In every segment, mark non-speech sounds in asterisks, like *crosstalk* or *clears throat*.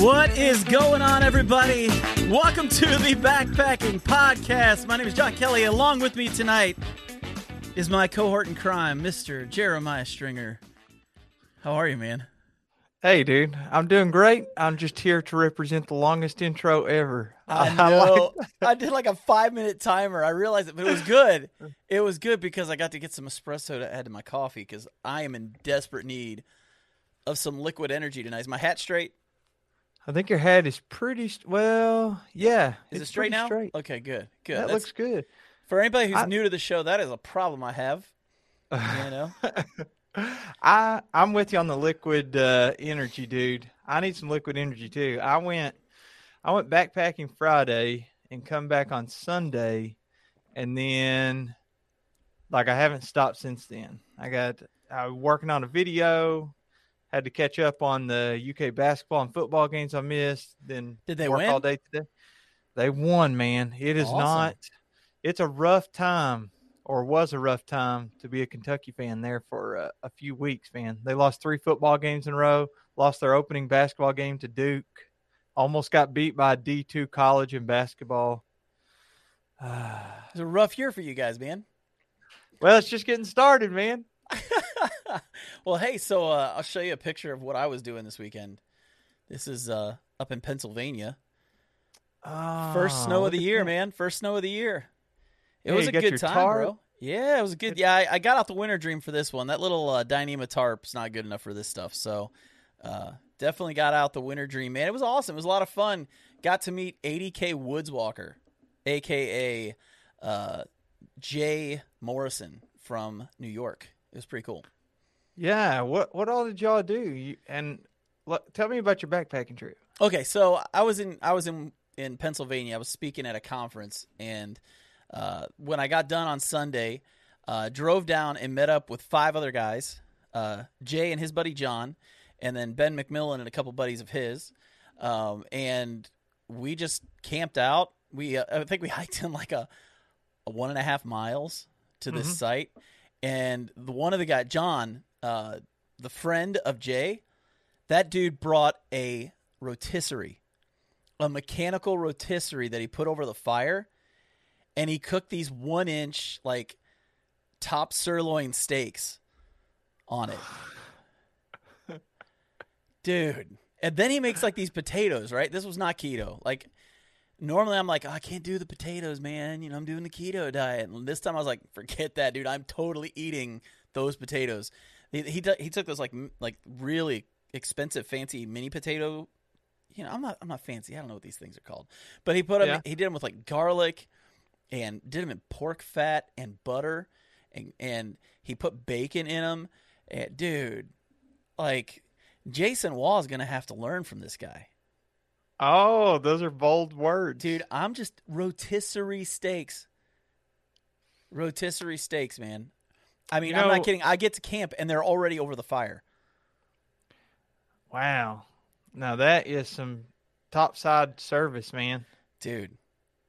What is going on, everybody? Welcome to the Backpacking Podcast. My name is John Kelly. Along with me tonight is my cohort in crime, Mr. Jeremiah Stringer. How are you, man? Hey, dude, I'm doing great. I'm just here to represent the longest intro ever. I *laughs* know. I did like a five minute timer. I realized it, but it was good. *laughs* It was good because I got to get some espresso to add to my coffee because I am in desperate need of some liquid energy tonight. Is my hat straight? I think your hat is pretty st- well. Yeah, Is it straight now? Straight. Okay, good. Good. That That's- looks good. for anybody who's I- new to the show, that is a problem I have. You *laughs* know? I I'm with you on the liquid uh, energy, dude. I need some liquid energy too. I went I went backpacking Friday and come back on Sunday, and then like I haven't stopped since then. I got I was working on a video. Had to catch up on the UK basketball and football games I missed. Then Did they work win? all day today. They won, man. It is Awesome. not. It's a rough time, or was a rough time, to be a Kentucky fan there for a, a few weeks, man. They lost three football games in a row. Lost their opening basketball game to Duke. Almost got beat by D two college in basketball. *sighs* It's a rough year for you guys, man. well, it's just getting started, man. *laughs* well, hey, so uh, I'll show you a picture of what I was doing this weekend. This is uh, up in Pennsylvania. First Oh, snow of the year, that. man. First snow of the year. It Yeah, was a good time, tarp? bro. Yeah, it was a good. Yeah, I, I got out the winter dream for this one. That little uh, Dyneema tarp's not good enough for this stuff. So, uh, definitely got out the winter dream, man. It was awesome. It was a lot of fun. Got to meet ADK Woods Walker, aka uh, Jay Morrison from New York. It was pretty cool. Yeah. What what all did y'all do? You, and look, tell me about your backpacking trip. Okay, so I was in I was in in Pennsylvania. I was speaking at a conference, and uh, when I got done on Sunday, uh, drove down and met up with five other guys, uh, Jay and his buddy John, and then Ben McMillan and a couple buddies of his, um, and we just camped out. We uh, I think we *laughs* hiked in like a, a one and a half miles to this Mhm. site, and the one of the guy John, uh, the friend of Jay, that dude brought a rotisserie, a mechanical rotisserie that he put over the fire, and he cooked these one inch like top sirloin steaks on it. *laughs* Dude. And then he makes like these potatoes, right? This was not keto. Like normally I'm like, oh, I can't do the potatoes, man. You know, I'm doing the keto diet. And this time I was like, forget that, dude. I'm totally eating those potatoes. He he, he took those like m- like really expensive, fancy mini potato. You know, I'm not I'm not fancy. I don't know what these things are called. But he put them. Yeah. He did them with like garlic, and did them in pork fat and butter, and and he put bacon in them. And, eh, dude, like Jason Wall is gonna have to learn from this guy. Oh, those are bold words, Dude, I'm just rotisserie steaks. Rotisserie steaks, man. I mean, You I'm not kidding. I get to camp and they're already over the fire. Wow. Now that is some topside service, man. Dude.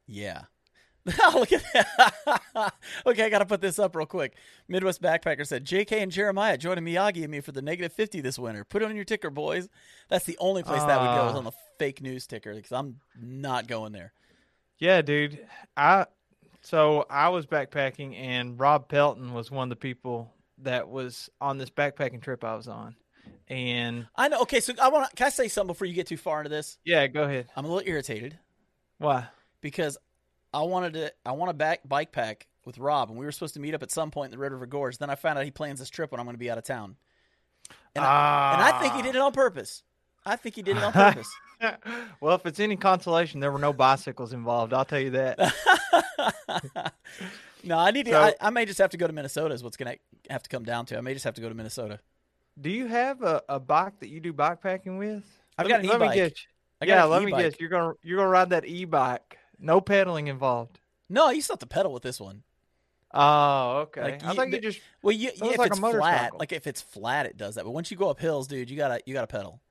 Yeah. *laughs* Look at that. *laughs* okay, I got to put this up real quick. Midwest Backpacker said, JK and Jeremiah joining Miyagi and me for the negative 50 this winter. Put it on your ticker, boys. That's the only place that would go is Ah. on the fake news ticker because I'm not going there. Yeah, dude. I so I was backpacking and Rob Pelton was one of the people that was on this backpacking trip I was on. And I know. Okay, so I want to. Can I say something before you get too far into this? yeah, go ahead. I'm a little irritated. Why? because I wanted to I want to back bike pack with Rob and we were supposed to meet up at some point in the Red River Gorge. Then I found out he plans this trip when I'm going to be out of town. And, I, and I think he did it on purpose. I think he did it on ah. purpose. *laughs* well, if it's any consolation, there were no bicycles involved. I'll tell you that. *laughs* no, I need to. So- I, I may just have to go to Minnesota. Is what's going to have to come down to. I may just have to go to Minnesota. Do you have a, a bike that you do bikepacking with? I've Let got me- an Let me e-bike. guess. I got Yeah, let me e-bike. guess. You're gonna you're gonna ride that e-bike. No pedaling involved. No, you used to have to pedal with this one. Oh, okay. Like, I you- thought you just Well, you, Sounds if like a it's flat, motorcycle. like if it's flat, it does that. But once you go up hills, dude, you gotta you gotta pedal.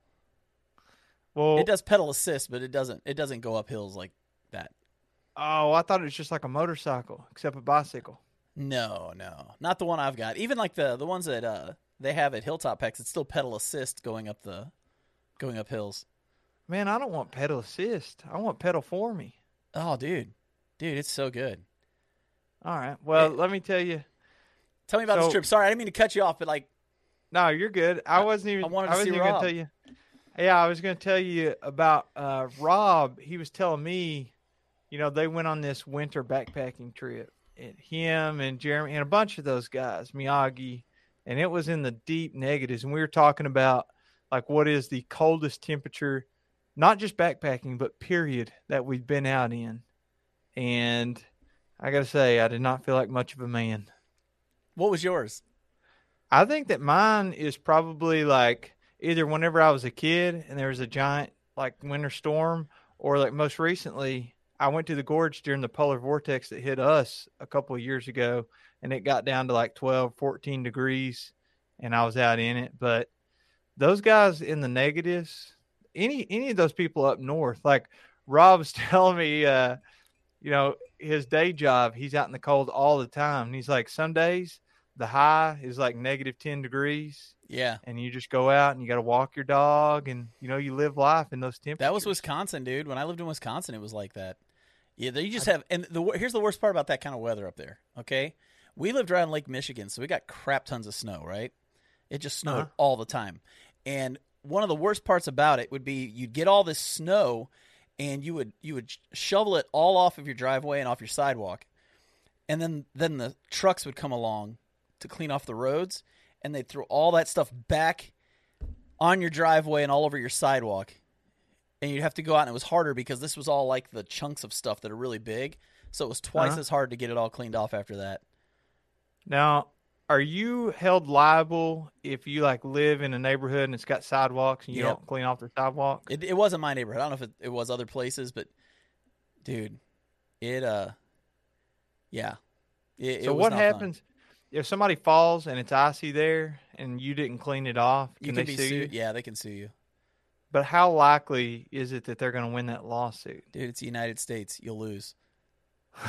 well. It does pedal assist, but it doesn't it doesn't go up hills like that. Oh, I thought it was just like a motorcycle, except a bicycle. No, no, not the one I've got. Even like the the ones that uh they have at Hilltop Packs, it's still pedal assist going up the going up hills. Man, I don't want pedal assist. I want pedal for me. Oh, dude, dude, it's so good. All right. Well, It- let me tell you. Tell me about So- this trip. Sorry, I didn't mean to cut you off, but like, No, you're good. I wasn't even. I I, wanted to wasn't see even gonna tell you. Yeah, I was going to tell you about uh, Rob. He was telling me, you know, they went on this winter backpacking trip. And him and Jeremy and a bunch of those guys, Miyagi, and it was in the deep negatives. And we were talking about like what is the coldest temperature, not just backpacking, but period that we've been out in. And I got to say, I did not feel like much of a man. what was yours? I think that mine is probably like either whenever I was a kid and there was a giant like winter storm, or like most recently, I went to the gorge during the polar vortex that hit us a couple of years ago, and it got down to like 12, 14 degrees, and I was out in it. But those guys in the negatives, any any of those people up north, like Rob's *laughs* telling me, uh, you know, his day job, he's out in the cold all the time. And he's like, some days the high is like negative 10 degrees Yeah, and you just go out and you got to walk your dog and you know you live life in those temperatures that was Wisconsin, dude. When I lived in Wisconsin, it was like that. Yeah, you just have, and the here's the worst part about that kind of weather up there. Okay, we lived right on Lake Michigan, so we got crap tons of snow. Right, it just snowed Uh-huh. all the time, and one of the worst parts about it would be you'd get all this snow, and you would you would shovel it all off of your driveway and off your sidewalk, and then then the trucks would come along to clean off the roads, and they'd throw all that stuff back on your driveway and all over your sidewalk. And you'd have to go out and it was harder because this was all like the chunks of stuff that are really big. So it was twice Uh-huh. as hard to get it all cleaned off after that. Now are you held liable if you like live in a neighborhood and it's got sidewalks and you Yep. don't clean off the sidewalk? It, it wasn't my neighborhood. I don't know if it, it was other places but dude it uh yeah. It, so what not fun. happens if somebody falls and it's icy there and you didn't clean it off you can can they be sue sued. you? Yeah they can sue you. But how likely is it that they're going to win that lawsuit? Dude it's the united states. You'll lose *laughs*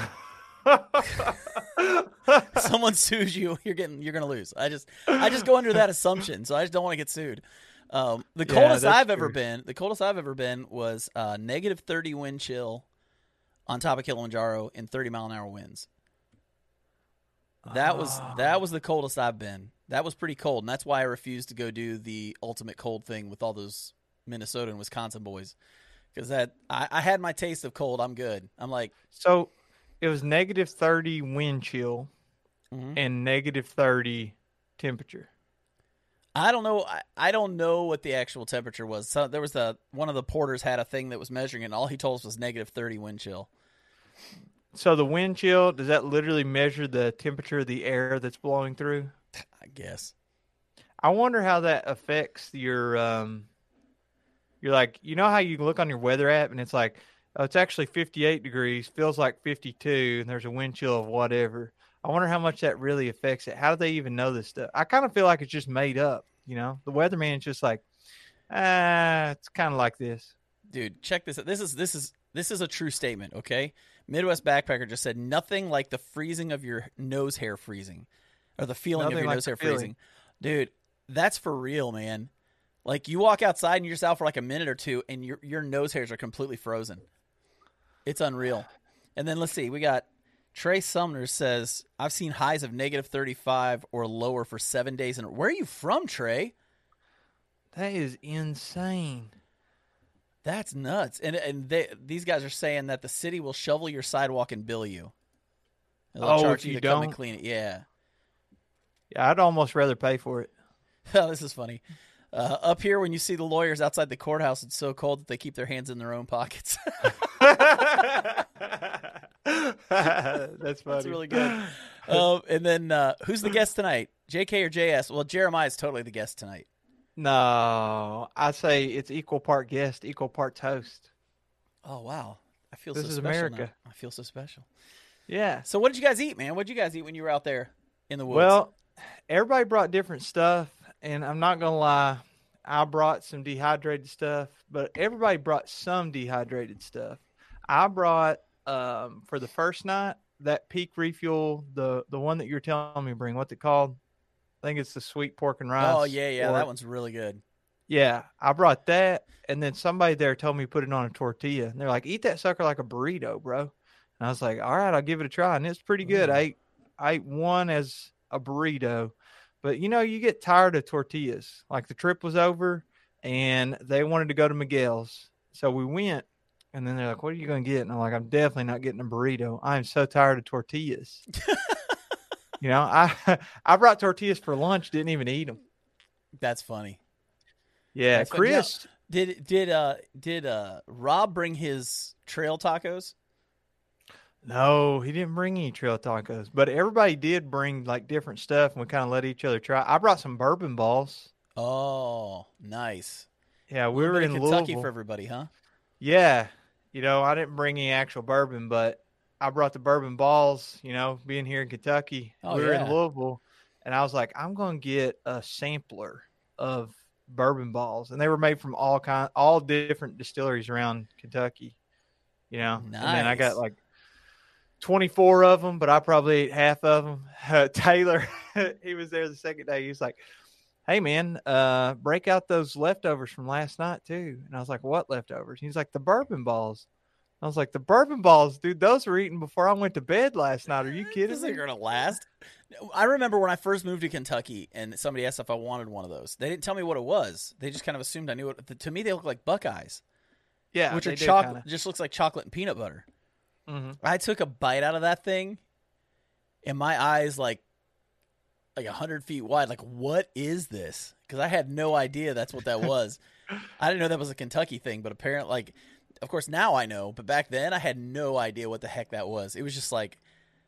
*laughs* someone sues you you're getting you're gonna lose. I just i just go under that assumption so i just don't want to get sued. Um, the Yeah, coldest i've ever been the coldest i've ever been was uh, negative 30 wind chill on top of kilimanjaro in 30 mile an hour winds. That was Ah. that was the coldest i've been. That was pretty cold and that's why i refused to go do the ultimate cold thing with all those minnesota and wisconsin boys because that I, I had my taste of cold i'm good. I'm like So it was negative 30 wind chill mhm. and negative 30 temperature. I don't know. I, I don't know what the actual temperature was. So there was a one of the porters had a thing that was measuring it. and All he told us was negative thirty wind chill. So the wind chill, does that literally measure the temperature of the air that's blowing through? I guess. I wonder how that affects your um you're like you know how you look on your weather app and it's like oh, it's actually 58 degrees, feels like 52 and there's a wind chill of whatever. I wonder how much that really affects it. How do they even know this stuff? I kind of feel like it's just made up, you know. The weatherman's just like ah, it's kind of like this. Dude, check this out. This is this is this is a true statement, okay? Midwest backpacker just said nothing like the freezing of your nose hair freezing. Or the feeling Nothing of your like nose hair feeling. freezing. Dude, that's for real, man. Like you walk outside and you're out for like a minute or two and your your nose hairs are completely frozen. It's unreal. And then let's see, we got Trey Sumner says, I've seen highs of negative 35 or lower for seven days. And where are you from, Trey? That is insane. That's nuts. And and they, these guys are saying that the city will shovel your sidewalk and bill you. They'll Oh, if you you to come and don't? clean it. Yeah. Yeah, I'd almost rather pay for it. *laughs* Oh, this is funny. Uh, up here, when you see the lawyers outside the courthouse, it's so cold that they keep their hands in their own pockets. *laughs* That's funny. That's really good. um, and then, uh, who's the guest tonight? JK or JS? Well, Jeremiah's totally the guest tonight. No, I say it's equal part guest, equal part host. Oh wow, I feel This so is special. America. now. I feel so special. Yeah. So, what did you guys eat, man? What did you guys eat when you were out there in the woods? Well, everybody brought different stuff, and I'm not gonna lie, I brought some dehydrated stuff, but everybody brought some dehydrated stuff. I brought um, for the first night that peak refuel, the the one that you're telling me bring. What's it called? I think it's the sweet pork and rice. Oh yeah, yeah, or- that one's really good. Yeah, I brought that, and then somebody there told me put it on a tortilla, and they're like, "Eat that sucker like a burrito, bro." And I was like, "All right, I'll give it a try," and it's pretty good. Mm. I ate, I ate one as a burrito, but you know, you get tired of tortillas. Like the trip was over, and they wanted to go to Miguel's, so we went, and then they're like, "What are you gonna get?" And I'm like, "I'm definitely not getting a burrito. I am so tired of tortillas." *laughs* you know, I *laughs* I brought tortillas for lunch, didn't even eat them. That's funny. Yeah, That's funny. Now- Chris. Did did uh did uh Rob bring his trail tacos? No, he didn't bring any trail tacos, but everybody did bring like different stuff, and we kind of let each other try. I brought some bourbon balls. Oh, nice. Yeah, we were in Kentucky Louisville. for everybody, huh? Yeah, you know, I didn't bring any actual bourbon, but I brought the bourbon balls. You know, being here in Kentucky, Oh, we were yeah. in Louisville, and I was like, I'm going to get a sampler of bourbon balls, and they were made from all kind, all different distilleries around Kentucky. You know, and then I got like 24 of them, but I probably ate half of them. *laughs* Uh, Taylor, *laughs* he was there the second day. He was like, "Hey man, uh, break out those leftovers from last night too." And I was like, "What leftovers?" He's like, "The bourbon balls." I was like, "The bourbon balls, dude. Those were eaten before I went to bed last night. Are you *laughs* kidding These me?" are gonna last. I remember when I first moved to Kentucky and somebody asked if I wanted one of those. They didn't tell me what it was. They just kind of assumed I knew it. To me, they look like Buckeyes, Yeah, which are chocolate. Just looks like chocolate and peanut butter. Mhm. I took a bite out of that thing, and my eyes like like a hundred feet wide. Like, what is this? Because I had no idea that's what that was. *laughs* I didn't know that was a Kentucky thing, but apparently, like, of course now I know. But back then, I had no idea what the heck that was. It was just like,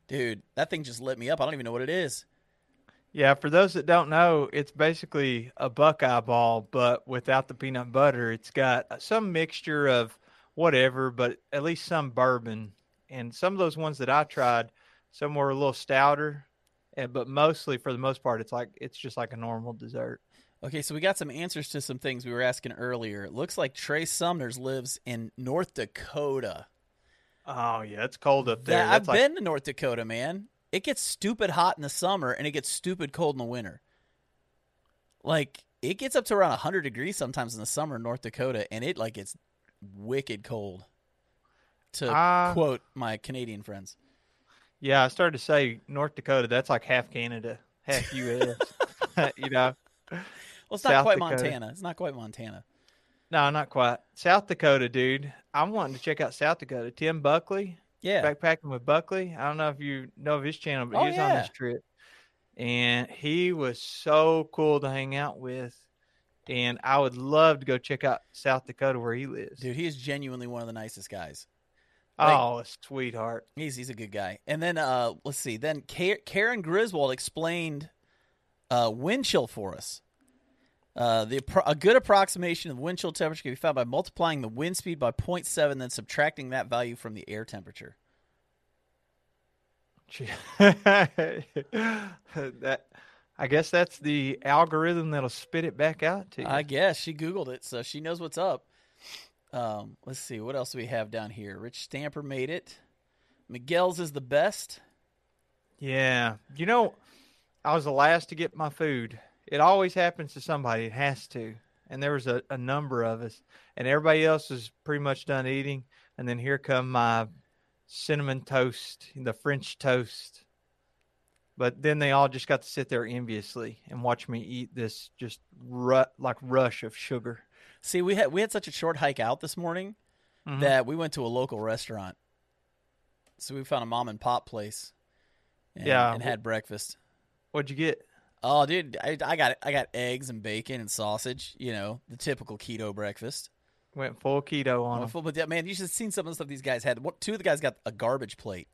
dude, that thing just lit me up. I don't even know what it is. Yeah, for those that don't know, it's basically a Buckeye ball, but without the peanut butter. It's got some mixture of whatever, but at least some bourbon. And some of those ones that I tried, some were a little stouter, and but mostly for the most part, it's like it's just like a normal dessert. Okay, so we got some answers to some things we were asking earlier. It looks like Trey Sumners lives in North Dakota. Oh yeah, it's cold up there. That- I've like- been to North Dakota, man. It gets stupid hot in the summer and it gets stupid cold in the winter. Like it gets up to around 100 degrees sometimes in the summer in North Dakota and it like it's wicked cold. To Ah. quote my Canadian friends. yeah, I started to say North Dakota. That's like half Canada, half *laughs* U.S. *laughs* you know. Well, it's not South quite Dakota. Montana. It's not quite Montana. No, not quite. South Dakota, dude. I'm wanting to check out South Dakota. Tim Buckley, Yeah. backpacking with Buckley. I don't know if you know of his channel, but Oh, he was on this trip, and he was so cool to hang out with. And I would love to go check out South Dakota where he lives. Dude, he is genuinely one of the nicest guys. Like- oh, sweetheart. He's he's a good guy. And then uh let's see. Then Ka- Karen Griswold explained uh wind chill for us. Uh, the a good approximation of wind chill temperature can be found by multiplying the wind speed by 0.7, then subtracting that value from the air temperature. *laughs* that, I guess that's the algorithm that'll spit it back out to you. I guess she googled it, so she knows what's up. Um, let's see what else we have down here. Rich Stamper made it. Miguel's is the best. Yeah. You know, I was the last to get my food. It always happens to somebody. It has to. And there was a, a number of us. And everybody else is pretty much done eating. And then here come my cinnamon toast, the French toast. But then they all just got to sit there enviously and watch me eat this just ru- like rush of sugar. See, we had we had such a short hike out this morning Mhm. that we went to a local restaurant. So we found a mom and pop place. And, Yeah. and had breakfast. What'd you get? Oh, dude, I, I got I got eggs and bacon and sausage. You know, the typical keto breakfast. Went full keto on full- But yeah, man, you should have seen some of the stuff these guys had. What two of the guys got a garbage plate?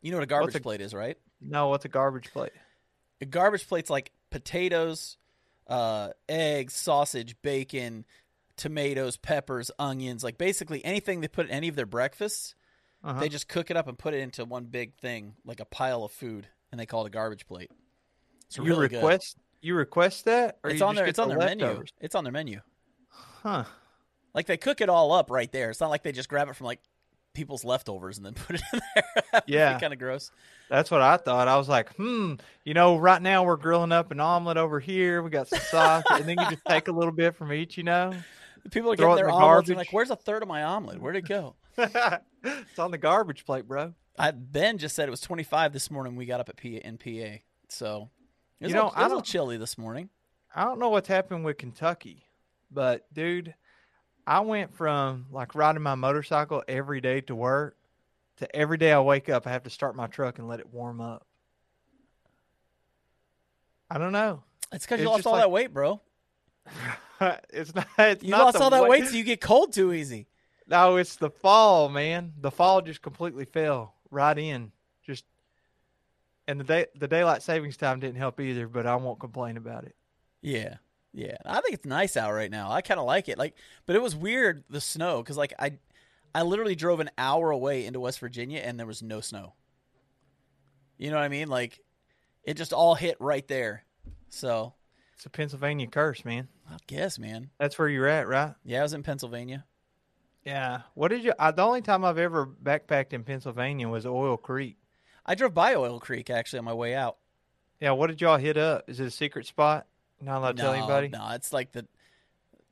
You know what a garbage a- plate is, right? No, what's a garbage plate? A garbage plate's like potatoes, uh, eggs, sausage, bacon, tomatoes, peppers, onions, like basically anything they put in any of their breakfasts. Uh-huh. They just cook it up and put it into one big thing, like a pile of food, and they call it a garbage plate. It's you really good. request you request that, or It's on their it's on the their menu. It's on their menu. Huh. Like they cook it all up right there. It's not like they just grab it from like people's leftovers and then *laughs* put it in there. *laughs* Yeah. kind of gross. That's what I thought. I was like, hmm, you know, right now we're grilling up an omelet over here. We got some sauce, and then you just take a little bit from each, you know. People are getting their the omelets and like, "Where's a third of my omelet? Where'd it go?" *laughs* it's on the garbage plate, bro. I, ben just said it was 25 this morning. We got up at P, in PA, so it was, You a, know, little, it was a little chilly this morning. I don't know what's happened with Kentucky, but dude, I went from like riding my motorcycle every day to work to every day I wake up, I have to start my truck and let it warm up. I don't know. It's because you lost all like- that weight, bro. *laughs* *laughs* it's not. It's You not lost all that weight- weight, so you get cold too easy. *laughs* No, it's the fall, man. The fall just completely fell right in. Just and the day the daylight savings time didn't help either, but I won't complain about it. Yeah, yeah. I think it's nice out right now. I kind of like it. Like, but it was weird the snow because like I, I literally drove an hour away into West Virginia and there was no snow. You know what I mean? Like, it just all hit right there. So It's a Pennsylvania curse, man. I guess, man. That's where you're at, right? Yeah, I was in Pennsylvania. Yeah. What did you? I, the only time I've ever backpacked in Pennsylvania was Oil Creek. I drove by Oil Creek actually on my way out. Yeah. What did y'all hit up? Is it a secret spot? Not allowed to no, tell anybody. no, it's like the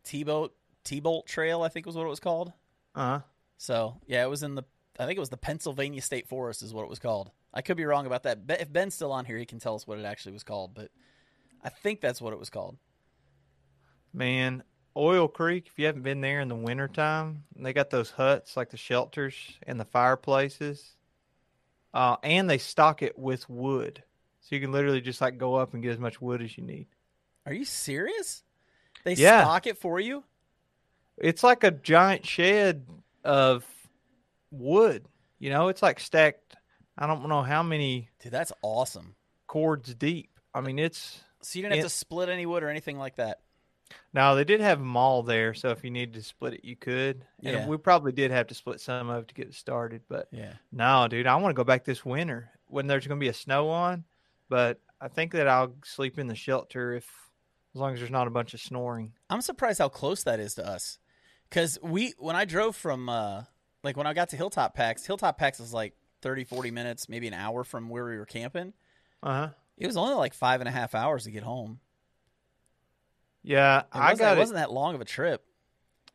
T-boat T-bolt Trail. I think was what it was called. Uh huh. So yeah, it was in the. I think it was the Pennsylvania State Forest is what it was called. I could be wrong about that. If Ben's still on here, he can tell us what it actually was called. But I think that's what it was called. Man, Oil Creek, if you haven't been there in the wintertime, they got those huts like the shelters and the fireplaces. Uh, and they stock it with wood. So you can literally just like go up and get as much wood as you need. Are you serious? They Yeah. stock it for you? It's like a giant shed of wood. You know, it's like stacked, I don't know how many Dude, that's awesome. cords deep. I mean, it's So you didn't have to split any wood or anything like that. Now they did have them all there, so if you needed to split it, you could. And Yeah. we probably did have to split some of it to get it started, but Yeah. no, dude, I want to go back this winter when there's going to be a snow on. But I think that I'll sleep in the shelter if, as long as there's not a bunch of snoring. I'm surprised how close that is to us. Cause we when I drove from uh like when I got to Hilltop Packs, Hilltop Packs is like 30, 40 minutes, maybe an hour from where we were camping. Uh huh. It was only like five and a half hours to get home. Yeah, It I got it it. wasn't that long of a trip.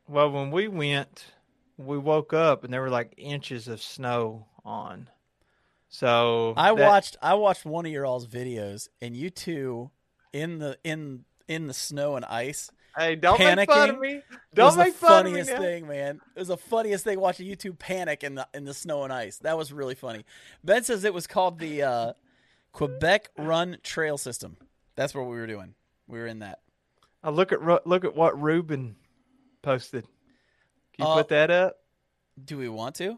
Well, when we went, we woke up and there were like inches of snow on. So I that- watched I watched one of your all's videos and you two in the in in the snow and ice. Hey, don't make fun of me. It was Don't the make fun of me. funniest thing, man. It was the funniest thing watching you two panic in the in the snow and ice. That was really funny. Ben says it was called the uh, Quebec Run Trail System. That's what we were doing. We were in that. Uh, look at look at what Ruben posted. Can you Uh, put that up? Do we want to?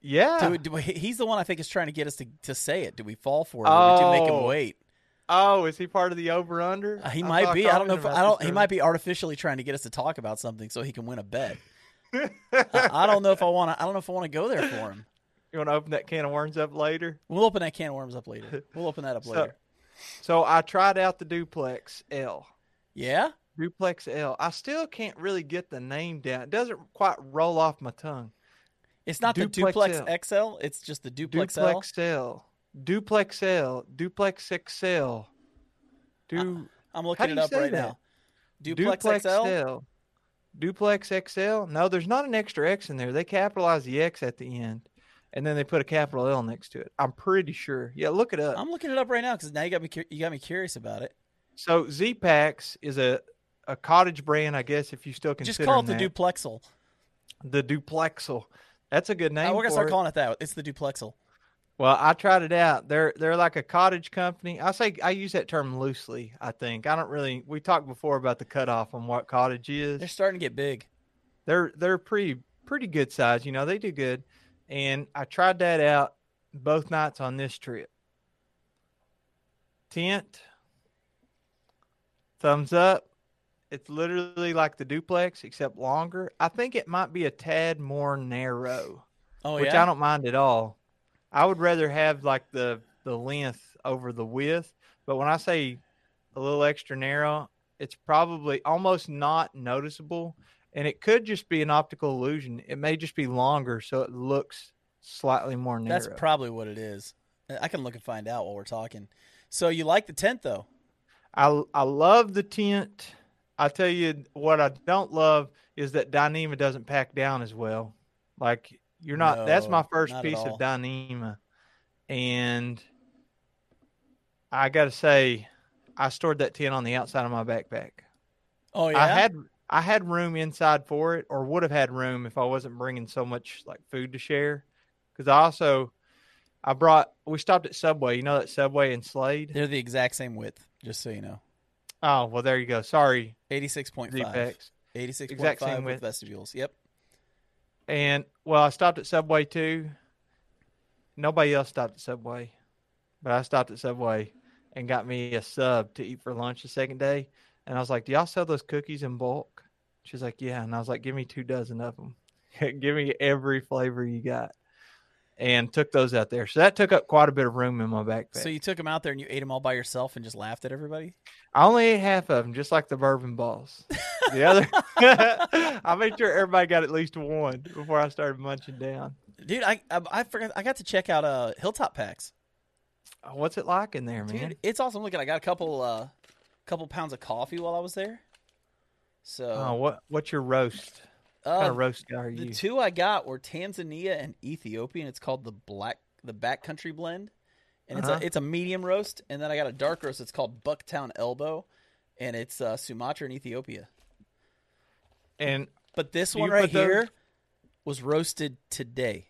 Yeah. Do, we- do we, he's the one I think is trying to get us to, to say it. Do we fall for it? Or did you make him Oh. wait? Oh, is he part of the over under? Uh, he might be. I don't know. If, I don't. He might be artificially trying to get us to talk about something so he can win a bet. *laughs* I, I don't know if I want to. I don't know if I want to go there for him. You want to open that can of worms up later? We'll open that can of worms up later. We'll open that up *laughs* So- later. So I tried out the Duplex L. Yeah. Duplex L. I still can't really get the name down. It doesn't quite roll off my tongue. It's not the Duplex Duplex XL. It's just the Duplex, L. Duplex L. Duplex L. Duplex XL. Du- I'm looking do it up right that? now. Duplex, XL. L. Duplex XL. No, there's not an extra X in there. They capitalize the X at the end, and then they put a capital L next to it. I'm pretty sure. Yeah, look it up. I'm looking it up right now because now you got me. You got me curious about it. so Zpacks is a a cottage brand, I guess, if you still consider Just call it the that. Duplexel. the Duplexel. That's a good name. We're gonna start it. calling it that. It's the Duplexel. Well, I tried it out. They're they're like a cottage company. I say I use that term loosely. I think I don't really. We talked before about the cutoff on what cottage is. They're starting to get big. they're they're pretty pretty good size. You know, they do good. And I tried that out both nights on this trip. Tent, thumbs up. It's literally like the duplex except longer. I think it might be a tad more narrow, Oh which yeah. I don't mind at all. I would rather have like the the length over the width, but when I say a little extra narrow, it's probably almost not noticeable and it could just be an optical illusion. It may just be longer, so it looks slightly more narrow. That's probably what it is. I can look and find out while we're talking. So you like the tent though? I I love the tent. I tell you what I don't love is that Dyneema doesn't pack down as well. Like you're not. No, that's my first piece of Dyneema, and I got to say, I stored that tent on the outside of my backpack. Oh yeah. I had I had room inside for it, or would have had room if I wasn't bringing so much like food to share. Because I also I brought we stopped at Subway. You know that Subway in Slade. They're the exact same width, just so you know. Oh well, there you go. Sorry, Eighty-six point five. Duplex. Eighty-six Exact same with width. vestibules. Yep. And well, I stopped at Subway too. Nobody else stopped at Subway, but I stopped at Subway and got me a sub to eat for lunch the second day. And I was like, "Do y'all sell those cookies in bulk?" She's like, "Yeah." And I was like, "Give me two dozen of them. *laughs* Give me every flavor you got." And took those out there. So that took up quite a bit of room in my backpack. So you took them out there and you ate them all by yourself and just laughed at everybody. I only ate half of them, just like the bourbon balls. The other, *laughs* I made sure everybody got at least one before I started munching down. Dude, I, I I forgot I got to check out uh Hilltop Packs. Oh, What's it like in there, man? Dude, it's awesome. Look at I got a couple uh couple pounds of coffee while I was there. So Oh, what what's your roast? What uh, kind of roast guy are you? the two I got were Tanzania and Ethiopian. It's called the black the backcountry blend. And it's Uh-huh. a it's a medium roast, and then I got a dark roast. It's called Bucktown Elbow, and it's uh, Sumatra and Ethiopia. and But this one right put those- here was roasted today.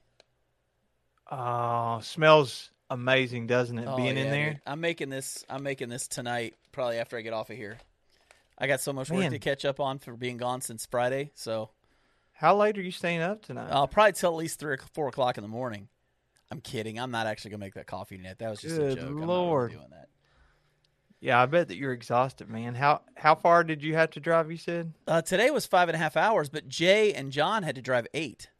oh, smells amazing, doesn't it? Oh, being in there. dude. I'm making this. I'm making this tonight, probably after I get off of here. I got so much work to catch up on for being gone since Friday, so How late are you staying up tonight? I'll probably till at least three or four o'clock in the morning. I'm kidding. I'm not actually gonna make that coffee tonight. That was just a Good joke. I'm not Lord. doing that. yeah, I bet that you're exhausted, man. How how far did you have to drive? You said. Uh, today was five and a half hours, but Jay and John had to drive eight.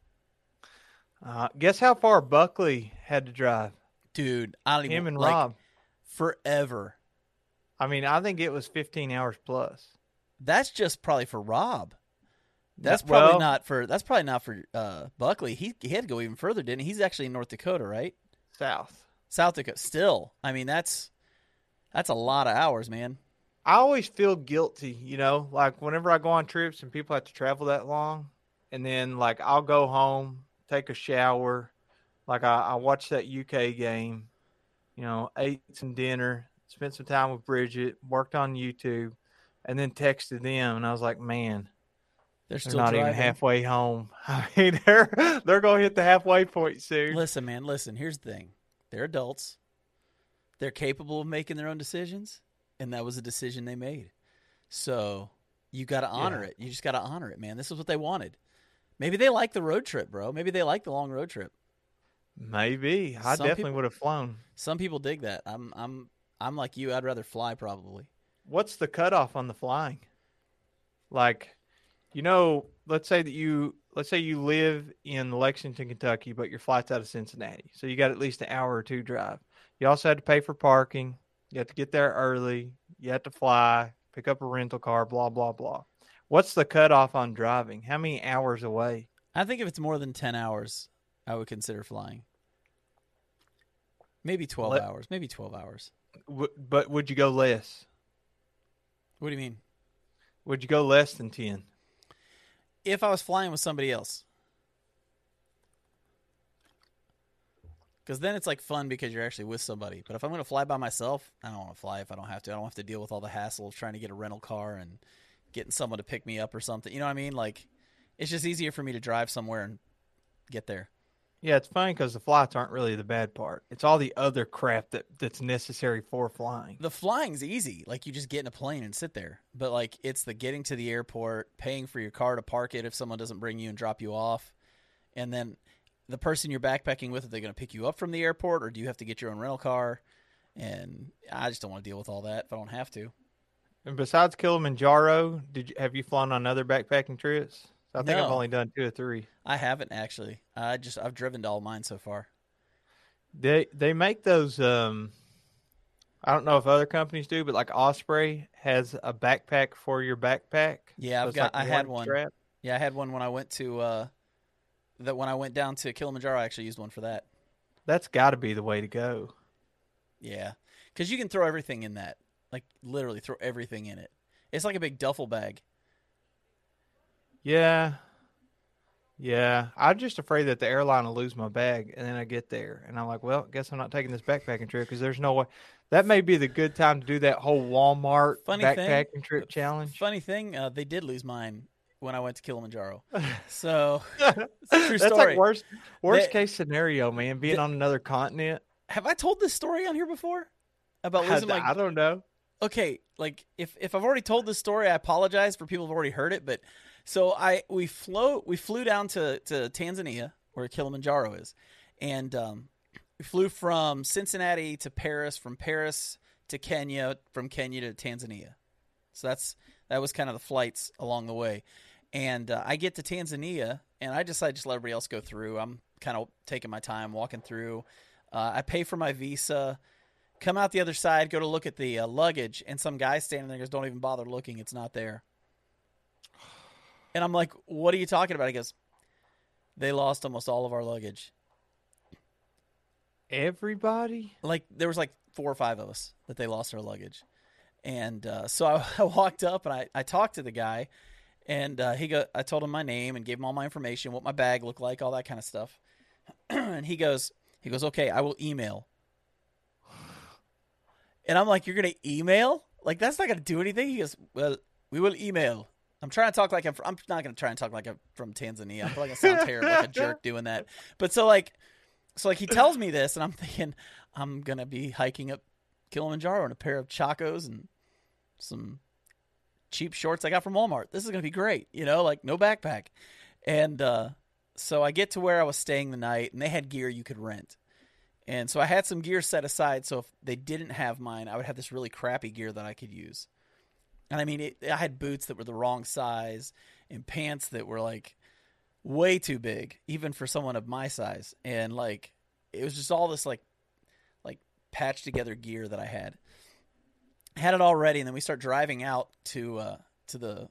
Uh, guess how far Buckley had to drive? Dude, I don't even Him and like, Rob. forever. I mean, I think it was 15 hours plus. That's just probably for Rob. That's That- probably well, not for. That's probably not for uh, Buckley. He he had to go even further, didn't he? He's actually in North Dakota, right? south. South Dakota. Still, I mean, that's that's a lot of hours, man. I always feel guilty, you know, like whenever I go on trips and people have to travel that long, and then like I'll go home, take a shower, like I, I watched that UK game, you know, ate some dinner, spent some time with Bridget, worked on YouTube, and then texted them, and I was like, man, They're they're still not driving. even halfway home. *laughs* I mean, they're they're gonna hit the halfway point soon. Listen, man. Listen. Here's the thing. They're adults. They're capable of making their own decisions, and that was a decision they made. So you got to honor Yeah. it. You just got to honor it, man. This is what they wanted. Maybe they like the road trip, bro. Maybe they like the long road trip. Maybe I Some definitely people- would have flown. Some people dig that. I'm I'm I'm like you. I'd rather fly probably. what's the cutoff on the flying? Like, you know, let's say that you let's say you live in Lexington, Kentucky, but your flight's out of Cincinnati. So you got at least an hour or two drive. You also had to pay for parking. You have to get there early. You have to fly, pick up a rental car, blah blah blah. What's the cutoff on driving? How many hours away? I think if it's more than ten hours, I would consider flying. Maybe twelve Let- hours. Maybe twelve hours. W- but would you go less? What do you mean? Would you go less than 10? If I was flying with somebody else. Because then it's like fun because you're actually with somebody. But if I'm going to fly by myself, I don't want to fly if I don't have to. I don't have to deal with all the hassle of trying to get a rental car and getting someone to pick me up or something. You know what I mean? Like, it's just easier for me to drive somewhere and get there. Yeah, it's funny because the flights aren't really the bad part. It's all the other crap that, that's necessary for flying. The flying's easy. Like, you just get in a plane and sit there. But, like, it's the getting to the airport, paying for your car to park it if someone doesn't bring you and drop you off. And then the person you're backpacking with, are they going to pick you up from the airport or do you have to get your own rental car? And I just don't want to deal with all that if I don't have to. And besides Kilimanjaro, did you have you flown on other backpacking trips? I think I've only done two or three. I haven't actually. I just I've driven to all mine so far. They they make those. Um, I don't know if other companies do, but like Osprey has a backpack for your backpack. Yeah, I've got- like I had one. strap. Yeah, I had one when I went to uh, that when I went down to Kilimanjaro. I actually used one for that. That's got to be the way to go. Yeah, because you can throw everything in that. Like literally, throw everything in it. It's like a big duffel bag. Yeah. Yeah. I'm just afraid that the airline will lose my bag and then I get there and I'm like, well, guess I'm not taking this backpacking trip because there's no way. That may be the good time to do that whole Walmart Funny thing- backpacking trip challenge. Funny thing, uh, they did lose mine when I went to Kilimanjaro. *laughs* So *laughs* it's a true That's story. like worst worst case scenario, man. Being on another continent. Have I told this story on here before about I, losing my? I don't know. okay, like if if I've already told this story, I apologize for people who've already heard it. But so I we flew we flew down to to Tanzania where Kilimanjaro is, and um, we flew from Cincinnati to Paris, from Paris to Kenya, from Kenya to Tanzania. So that's that was kind of the flights along the way, and uh, I get to Tanzania, and I decide just let everybody else go through. I'm kind of taking my time walking through. Uh, I pay for my visa come out the other side, go to look at the uh, luggage, and some guy standing there goes, "Don't even bother looking; it's not there." And I'm like, "What are you talking about?" He goes, "They lost almost all of our luggage. Everybody. Like there was like four or five of us that they lost our luggage." And uh, so *laughs* I, I walked up and I, I talked to the guy, and uh, he go, I told him my name and gave him all my information, what my bag looked like, all that kind of stuff. *clears throat* and he goes, he goes, okay, I will email. And I'm like, you're gonna email? Like that's not gonna do anything. He goes, well, we will email. I'm trying to talk like I'm. I'm not gonna try and talk like I'm from Tanzania. I feel like I sound *laughs* terrible, like a jerk doing that. But so like, so like he tells me this, and I'm thinking I'm gonna be hiking up Kilimanjaro in a pair of chacos and some cheap shorts I got from Walmart. This is gonna be great, you know, like no backpack. And uh, so I get to where I was staying the night, and they had gear you could rent. And so I had some gear set aside, so if they didn't have mine, I would have this really crappy gear that I could use. And I mean, it, I had boots that were the wrong size and pants that were like way too big, even for someone of my size. And like, it was just all this like, like patched together gear that I had. Had it all ready, and then we start driving out to uh, to the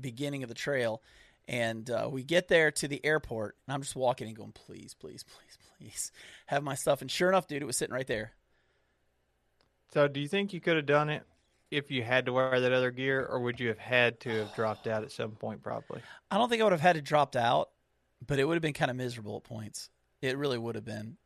beginning of the trail, and uh, we get there to the airport, and I'm just walking and going, please, please, please, please, have my stuff. And sure enough, dude, it was sitting right there. So, do you think you could have done it if you had to wear that other gear, or would you have had to have dropped out at some point? Probably. I don't think I would have had it dropped out, but it would have been kind of miserable at points. It really would have been,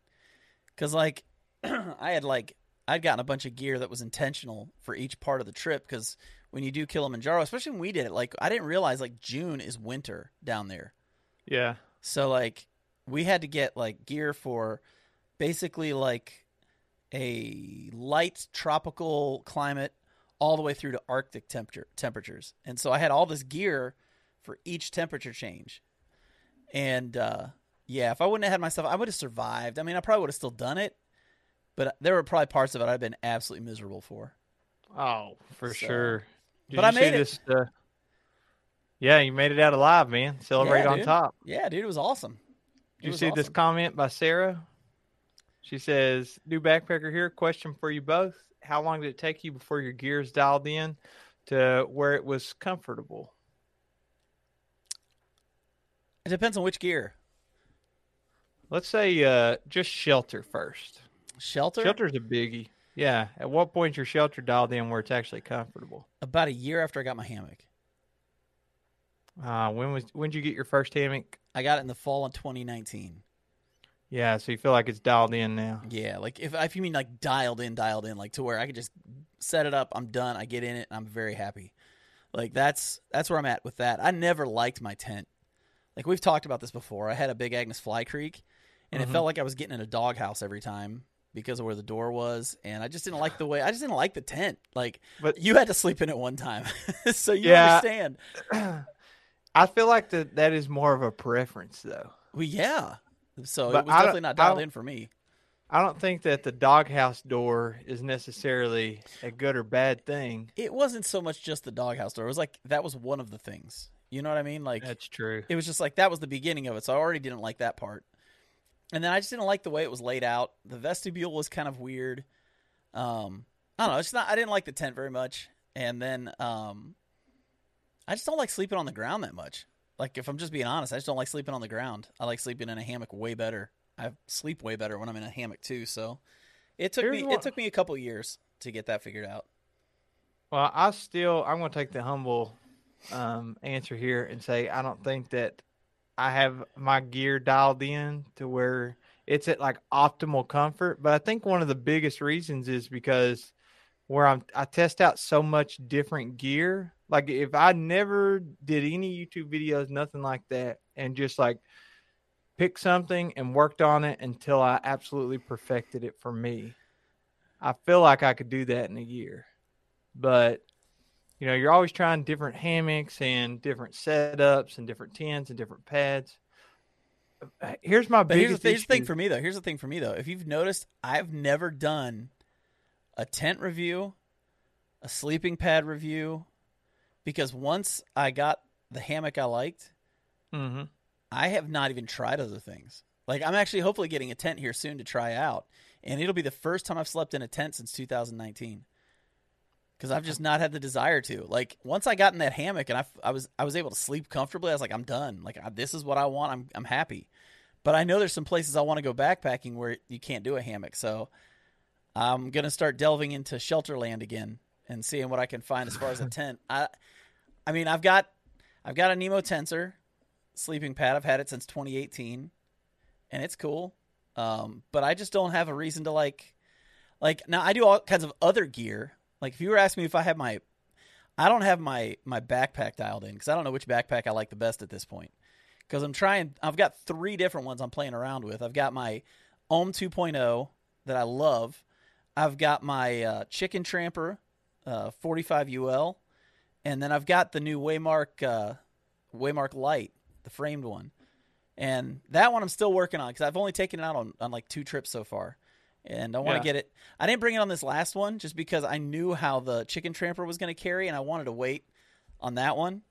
because like *clears throat* I had like I'd gotten a bunch of gear that was intentional for each part of the trip. Because when you do Kilimanjaro, especially when we did it, like I didn't realize like June is winter down there. Yeah. So like we had to get like gear for basically like a light tropical climate all the way through to arctic temperature temperatures. And so I had all this gear for each temperature change. And uh yeah, if I wouldn't have had myself, I would have survived. I mean, I probably would have still done it, but there were probably parts of it I'd been absolutely miserable for. Oh, for So- sure. Did But you I made it. This, uh, yeah, you made it out alive, man. Celebrate Yeah, on top. Yeah, dude, it was awesome. It Did you see this comment by Sarah? She says, "New backpacker here. Question for you both: How long did it take you before your gears dialed in to where it was comfortable?" It depends on which gear. Let's say uh, just shelter first. Shelter? Shelter's a biggie. Yeah. At what point your shelter dialed in where it's actually comfortable? About a year after I got my hammock. Uh, when was when did you get your first hammock? I got it in the fall of 2019. Yeah, so you feel like it's dialed in now. Yeah, like if if you mean like dialed in, dialed in, like to where I could just set it up, I'm done, I get in it, and I'm very happy. Like that's that's where I'm at with that. I never liked my tent. Like we've talked about this before. I had a Big Agnes Fly Creek, and Mhm. it felt like I was getting in a doghouse every time because of where the door was, and I just didn't like the way. I just didn't like the tent. Like But you had to sleep in it one time, *laughs* so you Yeah. understand. *clears throat* I feel like that that is more of a preference though. Well, yeah. So But it was definitely not dialed in for me. I don't think that the doghouse door is necessarily a good or bad thing. It wasn't so much just the doghouse door. It was like that was one of the things. You know what I mean? Like That's true. it was just like that was the beginning of it. So I already didn't like that part. And then I just didn't like the way it was laid out. The vestibule was kind of weird. Um, I don't know. It's not. I didn't like the tent very much. And then um, I just don't like sleeping on the ground that much. Like if I'm just being honest, I just don't like sleeping on the ground. I like sleeping in a hammock way better. I sleep way better when I'm in a hammock too. So it took Here's me it took me a couple years to get that figured out. Well, I still I'm going to take the humble um, answer here and say I don't think that I have my gear dialed in to where it's at like optimal comfort. But I think one of the biggest reasons is because where I'm I test out so much different gear. Like if I never did any YouTube videos, nothing like that, and just like picked something and worked on it until I absolutely perfected it for me. I feel like I could do that in a year. But you know, you're always trying different hammocks and different setups and different tents and different pads. Here's my But here's the, biggest here's the thing for me though. Here's the thing for me though. If you've noticed, I've never done a tent review, a sleeping pad review, because once I got the hammock I liked, Mhm. I have not even tried other things. Like I'm actually hopefully getting a tent here soon to try out, and it'll be the first time I've slept in a tent since 2019. Because I've just not had the desire to. Like once I got in that hammock and I, I was I was able to sleep comfortably, I was like I'm done. Like I, this is what I want. I'm I'm happy. But I know there's some places I want to go backpacking where you can't do a hammock, so I'm gonna start delving into Shelterland again and seeing what I can find as far as a *laughs* tent. I I mean I've got I've got a Nemo Tensor sleeping pad. I've had it since 2018, and it's cool. Um, but I just don't have a reason to like, like now I do all kinds of other gear. Like if you were asking me if I have my, I don't have my my backpack dialed in because I don't know which backpack I like the best at this point. Because I'm trying, I've got three different ones I'm playing around with. I've got my Ohm 2.0 that I love. I've got my uh, Chicken Tramper uh, 45 UL, and then I've got the new Waymark uh, Waymark Light, the framed one. And that one I'm still working on because I've only taken it out on, on like two trips so far. And I want to Yeah. get it. I didn't bring it on this last one just because I knew how the chicken tramper was going to carry and I wanted to wait on that one.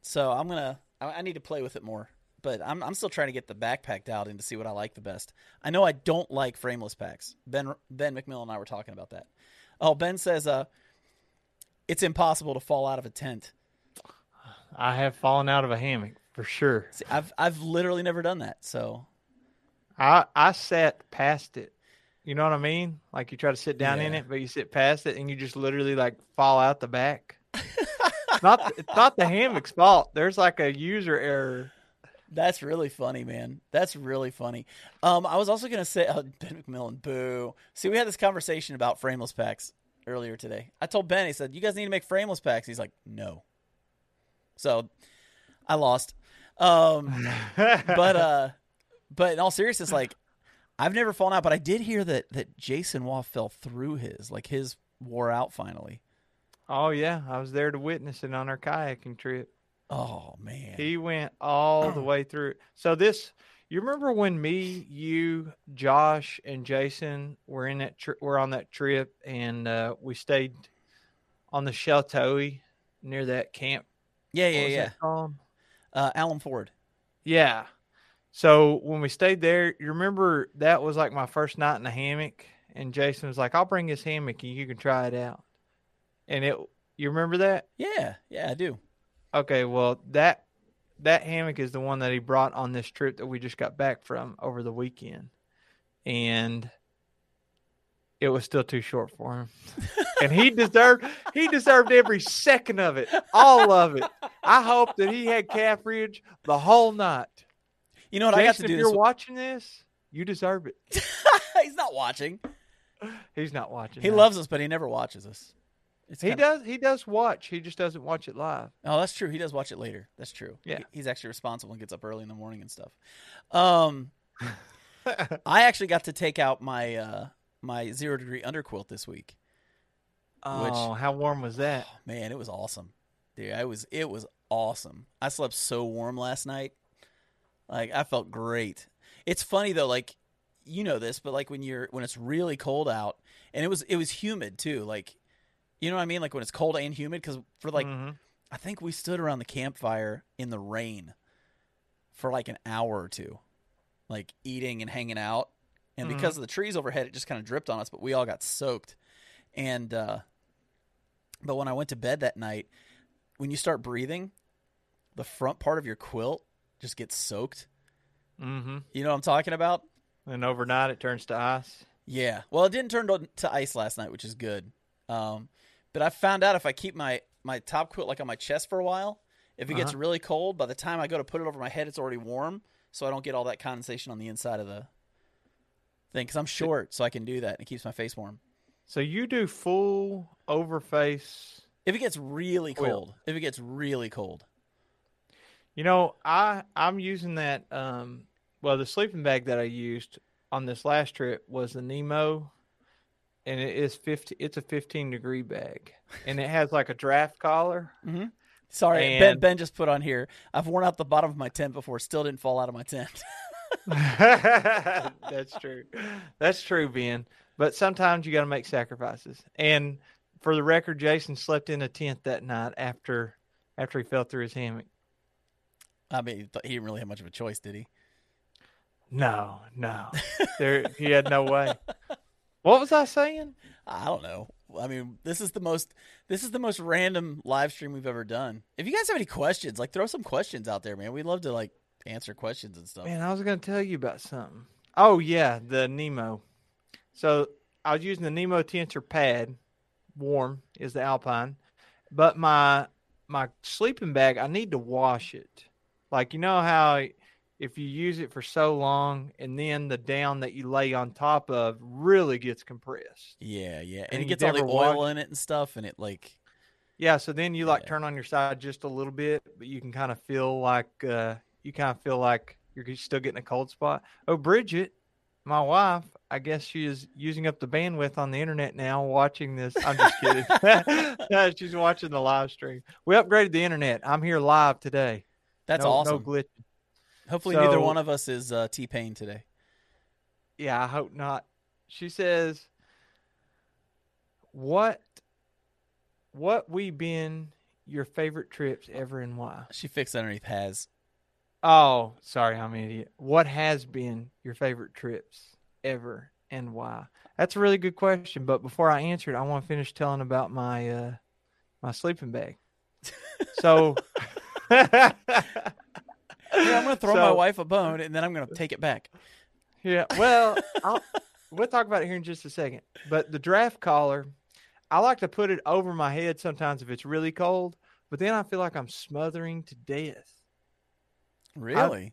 So I'm going to, I I need to play with it more. But I'm, I'm still trying to get the backpack dialed in to see what I like the best. I know I don't like frameless packs. Ben, Ben McMillan and I were talking about that. Oh, Ben says, uh, it's impossible to fall out of a tent. I have fallen out of a hammock for sure. See, I've I've literally never done that. So I I sat past it. You know what I mean? Like you try to sit down in it, but you sit past it and you just literally like fall out the back. it's *laughs* not it's not the *laughs* hammock's fault. There's like a user error. That's really funny, man. That's really funny. Um, I was also gonna say, uh, Ben McMillan, boo. See, we had this conversation about frameless packs earlier today. I told Ben, he said, "You guys need to make frameless packs." He's like, "No." So, I lost. Um, *laughs* but uh, but in all seriousness, like I've never fallen out, but I did hear that that Jason Waugh fell through his, like his wore out finally. oh yeah, I was there to witness it on our kayaking trip. Oh man, He went all the way through. So this, you remember when me, you, Josh, and Jason were in that tri- were on that trip, and uh, we stayed on the Chateau near that camp. yeah, yeah, yeah. Uh, Alan Ford. Yeah. So when we stayed there, you remember that was like my first night in the hammock, and Jason was like, "I'll bring this hammock and you can try it out." And it, you remember that? Yeah, yeah, I do. Okay, well that that hammock is the one that he brought on this trip that we just got back from over the weekend, and it was still too short for him, *laughs* and he deserved he deserved every second of it, all of it. I hope that he had calf ridge the whole night. You know what I got Jason, to do if you're watching this, you deserve it. *laughs* He's not watching. He's not watching. He that. loves us, but he never watches us. It's He kinda- does. He does watch. He just doesn't watch it live. Oh, that's true. He does watch it later. That's true. Yeah. He- he's actually responsible and gets up early in the morning and stuff. Um, *laughs* I actually got to take out my uh my zero degree underquilt this week. oh, how warm was that? Man, it was awesome, dude. I was it was awesome. I slept so warm last night. Like I felt great. It's funny though, like you know this, but like when you're when it's really cold out, and it was it was humid too. Like you know what I mean? Like when it's cold and humid, because for like Mhm. I think we stood around the campfire in the rain for like an hour or two, like eating and hanging out. And Mhm. because of the trees overhead, it just kind of dripped on us, but we all got soaked. And, uh, but when I went to bed that night, when you start breathing, the front part of your quilt just gets soaked. Mm-hmm. You know what I'm talking about? And overnight it turns to ice. Yeah. Well, it didn't turn to, to ice last night, which is good. Um, but I found out if I keep my my top quilt like on my chest for a while, if it gets Uh-huh. really cold, by the time I go to put it over my head, it's already warm, so I don't get all that condensation on the inside of the thing. Because I'm short, so I can do that, and it keeps my face warm. So you do full overface. If it gets really cold, if it gets really cold, You know, I I'm using that. Um, well, the sleeping bag that I used on this last trip was the Nemo, and it is fifty. It's a fifteen degree bag, and it has like a draft collar. Mm-hmm. sorry, Ben. Ben just put on here. I've worn out the bottom of my tent before, still didn't fall out of my tent. *laughs* That's true. That's true, Ben. But sometimes you got to make sacrifices. And for the record, Jason slept in a tent that night after after he fell through his hammock. I mean, he didn't really have much of a choice, did he? No, no, there he had no way. *laughs* What was I saying? I don't know. I mean, this is the most this is the most random live stream we've ever done. If you guys have any questions, like throw some questions out there, man. We'd love to like answer questions and stuff. Man, I was going to tell you about something. Oh yeah, the Nemo. So I was using the Nemo tensor pad. Warm is the Alpine, but my my sleeping bag I need to wash it. Like you know how if you use it for so long and then the down that you lay on top of really gets compressed. Yeah, yeah. And, And it gets all the oil in it and stuff, and it like Yeah, so then you like Yeah. turn on your side just a little bit, but you can kind of feel like uh, you kind of feel like you're still getting a cold spot. Oh, Bridget, my wife, I guess she is using up the bandwidth on the internet now, watching this. I'm just kidding. *laughs* *laughs* She's watching the live stream. We upgraded the internet. I'm here live today. that's no, awesome. No glitch. Hopefully, neither one of us is uh, T Pain today. Yeah, I hope not. She says, "What, what we been your favorite trips ever and why?" She fixed underneath has. Oh, sorry, I'm an idiot. What has been your favorite trips ever and why? That's a really good question. But before I answer it, I want to finish telling about my uh, my sleeping bag. So, *laughs* *laughs* Yeah, I'm gonna throw my wife a bone, and then I'm gonna take it back. Yeah, well, I'll, we'll talk about it here in just a second. But the draft collar, I like to put it over my head sometimes if it's really cold. But then I feel like I'm smothering to death. Really?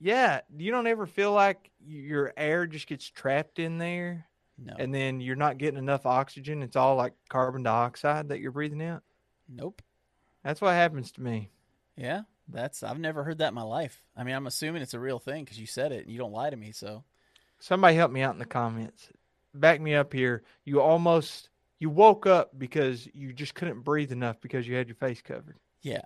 Yeah, you don't ever feel like your air just gets trapped in there. no. and then you're not getting enough oxygen. It's all like carbon dioxide that you're breathing out. nope. That's what happens to me. Yeah, that's I've never heard that in my life. I mean, I'm assuming it's a real thing because you said it and you don't lie to me. So Somebody help me out in the comments. Back me up here. You almost you woke up because you just couldn't breathe enough because you had your face covered. yeah,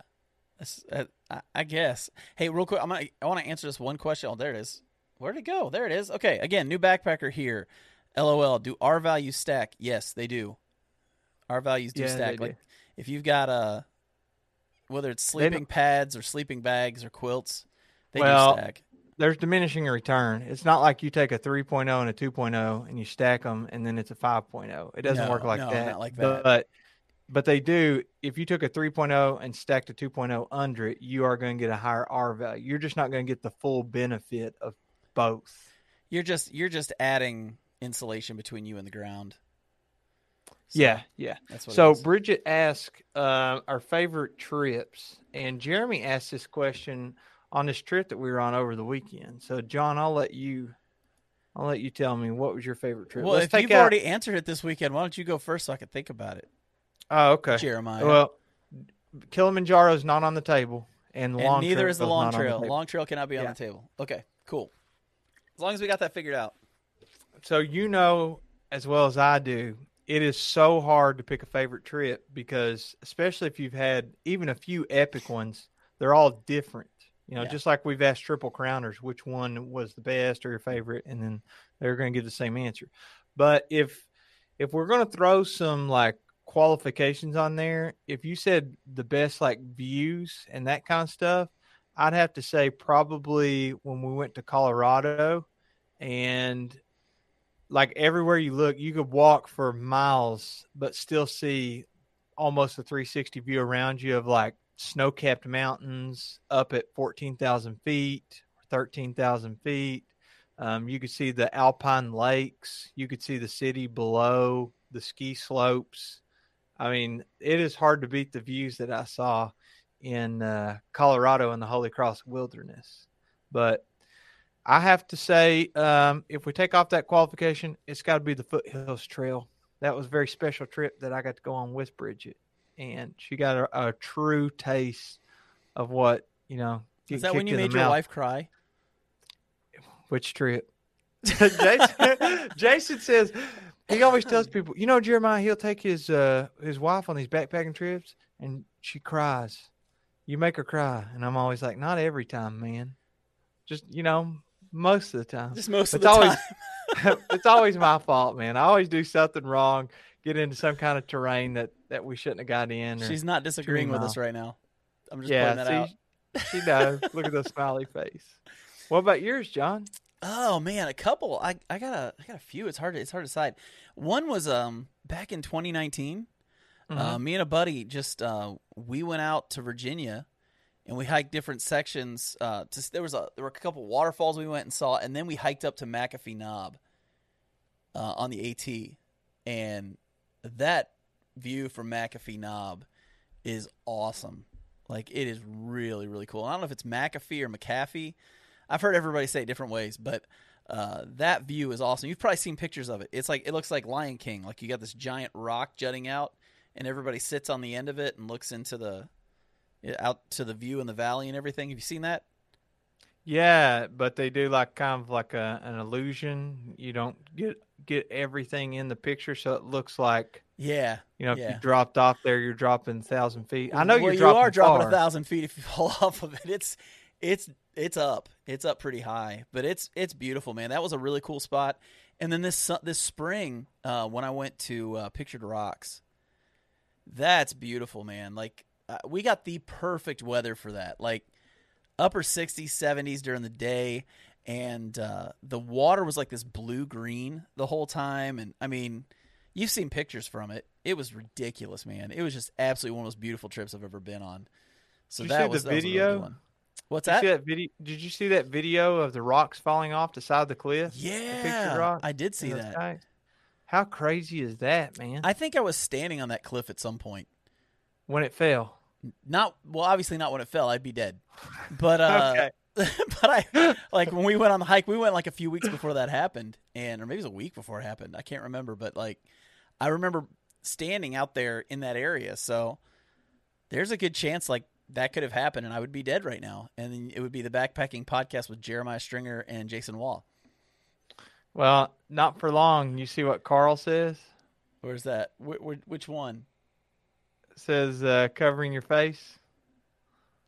that's, uh, I, I guess. Hey, real quick, I'm gonna I want to answer this one question. Oh, there it is. Where'd it go? There it is. Okay, again, new backpacker here. LOL. Do our values stack? Yes, they do. Our values do Yeah, stack. do. Like if you've got a whether it's sleeping pads or sleeping bags or quilts, they Well, do stack. There's diminishing return. It's not like you take a 3.0 and a 2.0 and you stack them and then it's a 5.0. It doesn't No, work like no, that. not like that. But but they do. If you took a 3.0 and stacked a 2.0 under it, you are going to get a higher R value. You're just not going to get the full benefit of both. You're just you're just adding insulation between you and the ground. So, yeah, yeah. that's what. So it is. Bridget asked uh, our favorite trips, and Jeremy asked this question on this trip that we were on over the weekend. So John, I'll let you, I'll let you tell me what was your favorite trip. well, Let's if take you've out- already answered it this weekend, why don't you go first so I can think about it, oh, okay. Jeremiah? Well, Kilimanjaro is not on the table, and the and long neither Trail is the long not on the trail. long trail cannot be on the table. Okay, cool. As long as we got that figured out. So you know as well as I do, it is so hard to pick a favorite trip because especially if you've had even a few epic ones, they're all different. You know, Yeah. just like we've asked triple crowners which one was the best or your favorite, and then they're going to give the same answer. But if if we're going to throw some like qualifications on there, if you said the best like views and that kind of stuff, I'd have to say probably when we went to Colorado and like everywhere you look, you could walk for miles, but still see almost a 360 view around you of like snow capped mountains up at 14,000 feet, 13,000 feet. Um, you could see the alpine lakes. You could see the city below, the ski slopes. I mean, it is hard to beat the views that I saw in uh, Colorado in the Holy Cross Wilderness. But I have to say, um, if we take off that qualification, it's got to be the Foothills Trail. That was a very special trip that I got to go on with Bridget, and she got a, a true taste of what you know. Is that when you made your mouth. wife cry? Which trip? *laughs* Jason, *laughs* Jason says he always tells *laughs* people, you know, Jeremiah, he'll take his uh, his wife on these backpacking trips, and she cries. You make her cry, and I'm always like, not every time, man. Just you know, most of the time. Just most of It's the always- time. *laughs* it's always my fault, man. I always do something wrong, get into some kind of terrain that that we shouldn't have got in. She's not disagreeing with us right now. I'm just yeah, pointing that out. she knows. *laughs* Look at the smiley face. What about yours, John? Oh man, a couple. I, I got a I got a few. It's hard to it's hard to decide. One was um back in 2019. Uh, Mhm. me and a buddy just uh, we went out to Virginia, and we hiked different sections. Uh, to, there was a there were a couple waterfalls we went and saw, and then we hiked up to McAfee Knob uh, on the AT, and that view from McAfee Knob is awesome. Like it is really really cool. I don't know if it's McAfee or McAfee. I've heard everybody say it different ways, but uh, that view is awesome. You've probably seen pictures of it. It's like it looks like Lion King. Like you got this giant rock jutting out, and everybody sits on the end of it and looks into the out to the view in the valley and everything. Have you seen that? Yeah, but they do like kind of like a, an illusion. You don't get get everything in the picture, so it looks like Yeah, you know if you dropped off there, you're dropping a thousand feet. I know well, you're you dropping are dropping far. a thousand feet if you *laughs* fall off of it. It's it's it's up. It's up pretty high, but it's it's beautiful, man. That was a really cool spot. And then this this spring, uh, when I went to uh, Pictured Rocks, that's beautiful, man. Like uh, we got the perfect weather for that. Like upper 60s, 70s during the day, and uh, the water was like this blue green the whole time. And I mean, you've seen pictures from it. It was ridiculous, man. It was just absolutely one of the most beautiful trips I've ever been on. So Did that was the that was really video? good one. What's Did you that? see that video? Did you see that video of the rocks falling off the side of the cliff? Yeah, rock I did see that. How crazy is that, man? I think I was standing on that cliff at some point. when it fell. Not well, obviously not when it fell. I'd be dead. But *laughs* uh, Okay. *laughs* but I like when we went on the hike. We went like a few weeks before that happened, and or maybe it was a week before it happened. I can't remember, but like I remember standing out there in that area. So there's a good chance like that could have happened, and I would be dead right now. And then it would be the backpacking podcast with Jeremiah Stringer and Jason Wall. Well, not for long. You see what Carl says? Where's that? Wh- wh- which one? Says uh, covering your face.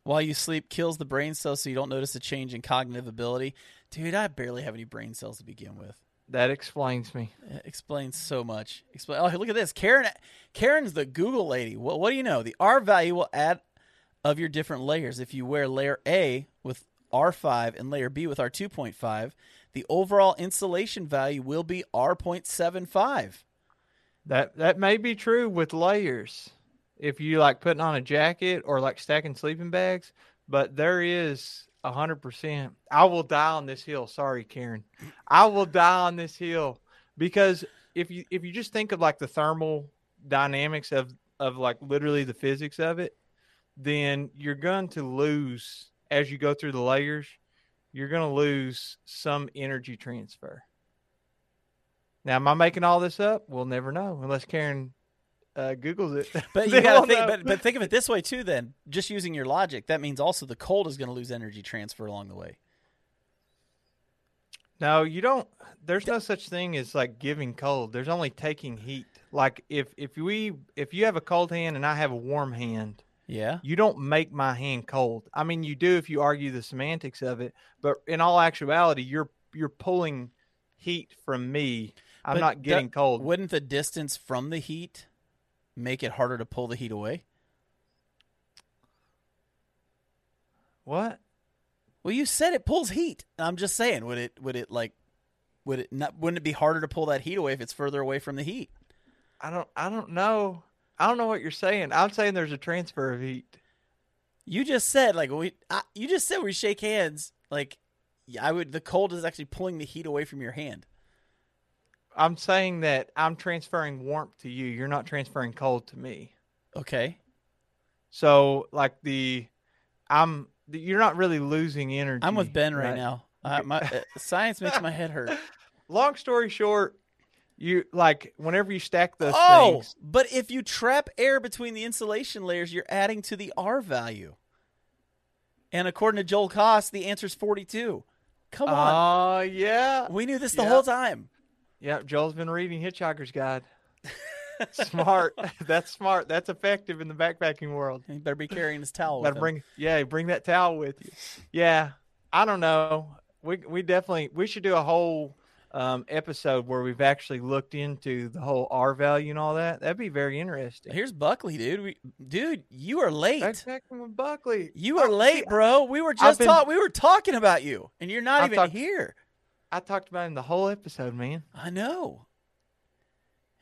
While you sleep kills the brain cells so you don't notice a change in cognitive ability. Dude, I barely have any brain cells to begin with. That explains me. It explains so much. Explain. Oh, look at this. Karen. Karen's the Google lady. What, what do you know? The R value will add of your different layers. If you wear layer A with R5 and layer B with R2.5, the overall insulation value will be R.75. That that may be true with layers. If you like putting on a jacket or like stacking sleeping bags, but there is a hundred percent. I will die on this hill. Sorry, Karen. I will die on this hill because if you if you just think of like the thermal dynamics of of like literally the physics of it, then you're going to lose as you go through the layers. You're going to lose some energy transfer. Now, am I making all this up? We'll never know unless Karen uh, Googles it. *laughs* But you gotta think. know. But, but think of it this way too. Then, just using your logic, that means also the cold is going to lose energy transfer along the way. no, you don't. There's no such thing as like giving cold. There's only taking heat. Like if if we if you have a cold hand and I have a warm hand, Yeah. you don't make my hand cold. I mean, you do if you argue the semantics of it, but in all actuality, you're you're pulling heat from me. I'm But not getting that- cold. Wouldn't the distance from the heat make it harder to pull the heat away? What? Well, you said it pulls heat. I'm just saying, would it? Would it like? Would it not? Wouldn't it be harder to pull that heat away if it's further away from the heat? I don't I don't know. I don't know what you're saying. I'm saying there's a transfer of heat. You just said like we. I, you just said we shake hands. Like I would. The cold is actually pulling the heat away from your hand. I'm saying that I'm transferring warmth to you. You're not transferring cold to me. Okay. So like the, I'm you're not really losing energy. I'm with Ben right, now. Uh, my *laughs* uh, science makes my head hurt. Long story short, you like whenever you stack those Oh, things. but if you trap air between the insulation layers, you're adding to the R value. And according to Joel Koss, the answer is 42. Come on. Oh yeah, we knew this the yeah. whole time. Yeah. Joel's been reading Hitchhiker's Guide. *laughs* smart. *laughs* That's smart. That's effective in the backpacking world. He better be carrying his towel. Him. bring yeah, bring that towel with you. Yeah. I don't know. We we definitely we should do a whole um, episode where we've actually looked into the whole R value and all that. That'd be very interesting. Here's Buckley, dude. We, dude, you are late. Backpacking with Buckley. You are Oh, late, bro. We were just been- talk- we were talking about you, and you're not I've even talked- here. I talked about him the whole episode, man. I know.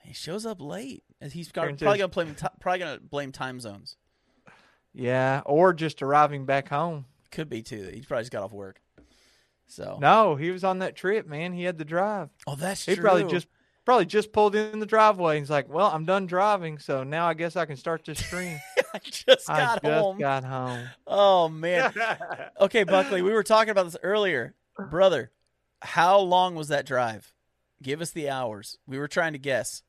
He shows up late, and he's got, probably gonna blame probably gonna blame time zones. Yeah, or just arriving back home. Could be too. He probably just got off work. So No, he was on that trip, man. He had the drive. oh, that's true. He true. probably just probably just pulled in the driveway. He's like, "Well, I'm done driving, so now I guess I can start this stream." *laughs* I just I got just home. got home. Oh man. *laughs* Okay, Buckley, we were talking about this earlier, brother. How long was that drive? Give us the hours. We were trying to guess.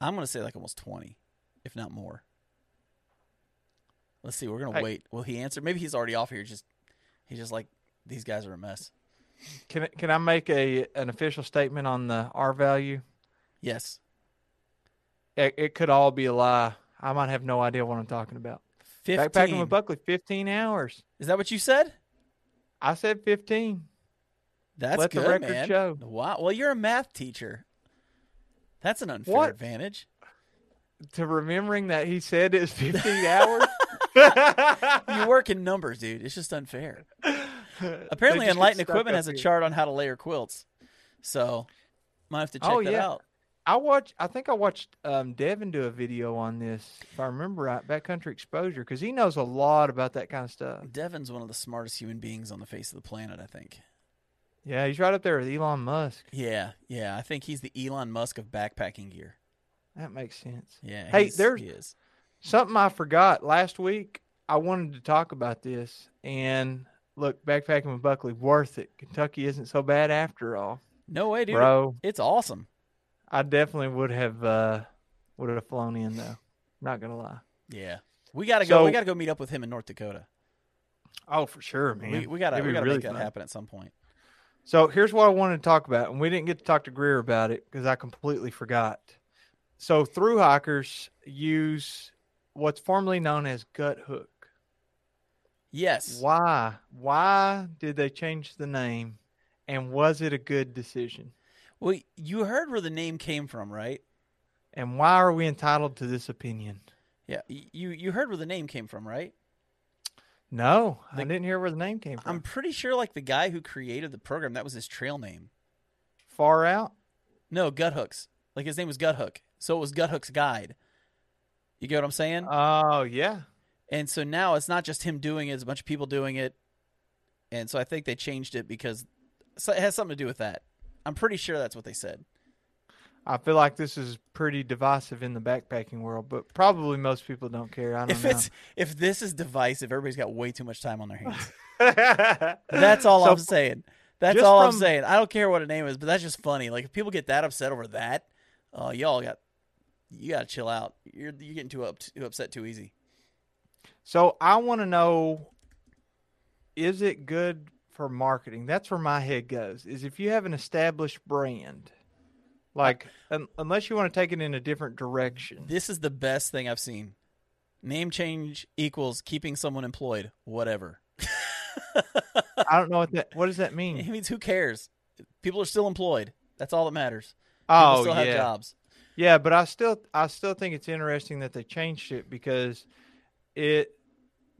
I'm gonna say like almost twenty, if not more. Let's see. We're gonna wait. Will he answer? Maybe he's already off here. Just he's just like these guys are a mess. Can I- can I make a an official statement on the R value? Yes, It, it could all be a lie. I might have no idea what I'm talking about. 15. Backpacking with Buckley, 15 hours. Is that what you said? I said 15. That's Let the record man. show. Wow. Well, you're a math teacher. That's an unfair What? advantage. To remembering that he said it was 15 hours. *laughs* You work in numbers, dude. It's just unfair. Apparently, Enlightened Equipment has a chart on how to layer quilts. So, might have to check Oh, that yeah. out. I watched. I think I watched um, Devin do a video on this, if I remember right, backcountry exposure, because he knows a lot about that kind of stuff. Devin's one of the smartest human beings on the face of the planet, I think. Yeah, he's right up there with Elon Musk. Yeah, yeah. I think he's the Elon Musk of backpacking gear. That makes sense. Yeah. Hey, there's- he is. Something I forgot last week. I wanted to talk about this, and look, backpacking with Buckley, worth it. Kentucky isn't so bad after all, No way, dude. bro. It's awesome. I definitely would have uh, would have flown in though. Not gonna lie. Yeah. We gotta go. we gotta go meet up with him in North Dakota. Oh, for sure, man. We, we gotta It'd we gotta really make that fun. happen at some point. So here's what I wanted to talk about, and we didn't get to talk to Greer about it because I completely forgot. So through hikers use what's formerly known as Guthook. Yes. Why? Why did they change the name? And was it a good decision? Well, you heard where the name came from, right? And why are we entitled to this opinion? Yeah. You you heard where the name came from, right? No, I didn't hear where the name came from. I'm pretty sure like the guy who created the program, that was his trail name. Far out. No, Guthooks. Like his name was Guthook. So it was Guthook's guide. You get what I'm saying? Oh yeah. and so now it's not just him doing it, it's a bunch of people doing it. And so I think they changed it because so it has something to do with that. I'm pretty sure that's what they said. I feel like this is pretty divisive in the backpacking world, but probably most people don't care. I don't If know. it's if this is divisive, everybody's got way too much time on their hands. *laughs* That's all I'm saying. That's all I'm saying. I don't care what a name is, but that's just funny. Like if people get that upset over that, oh, y'all got you got to chill out. You're you're getting too up too upset too easy. So I want to know: Is it good for marketing? That's where my head goes. Is if you have an established brand, like un- unless you want to take it in a different direction. This is the best thing I've seen. Name change equals keeping someone employed. Whatever. *laughs* I don't know what that. What does that mean? It means who cares? People are still employed. That's all that matters. People Oh still have yeah, jobs. yeah. But I still, I still think it's interesting that they changed it because it.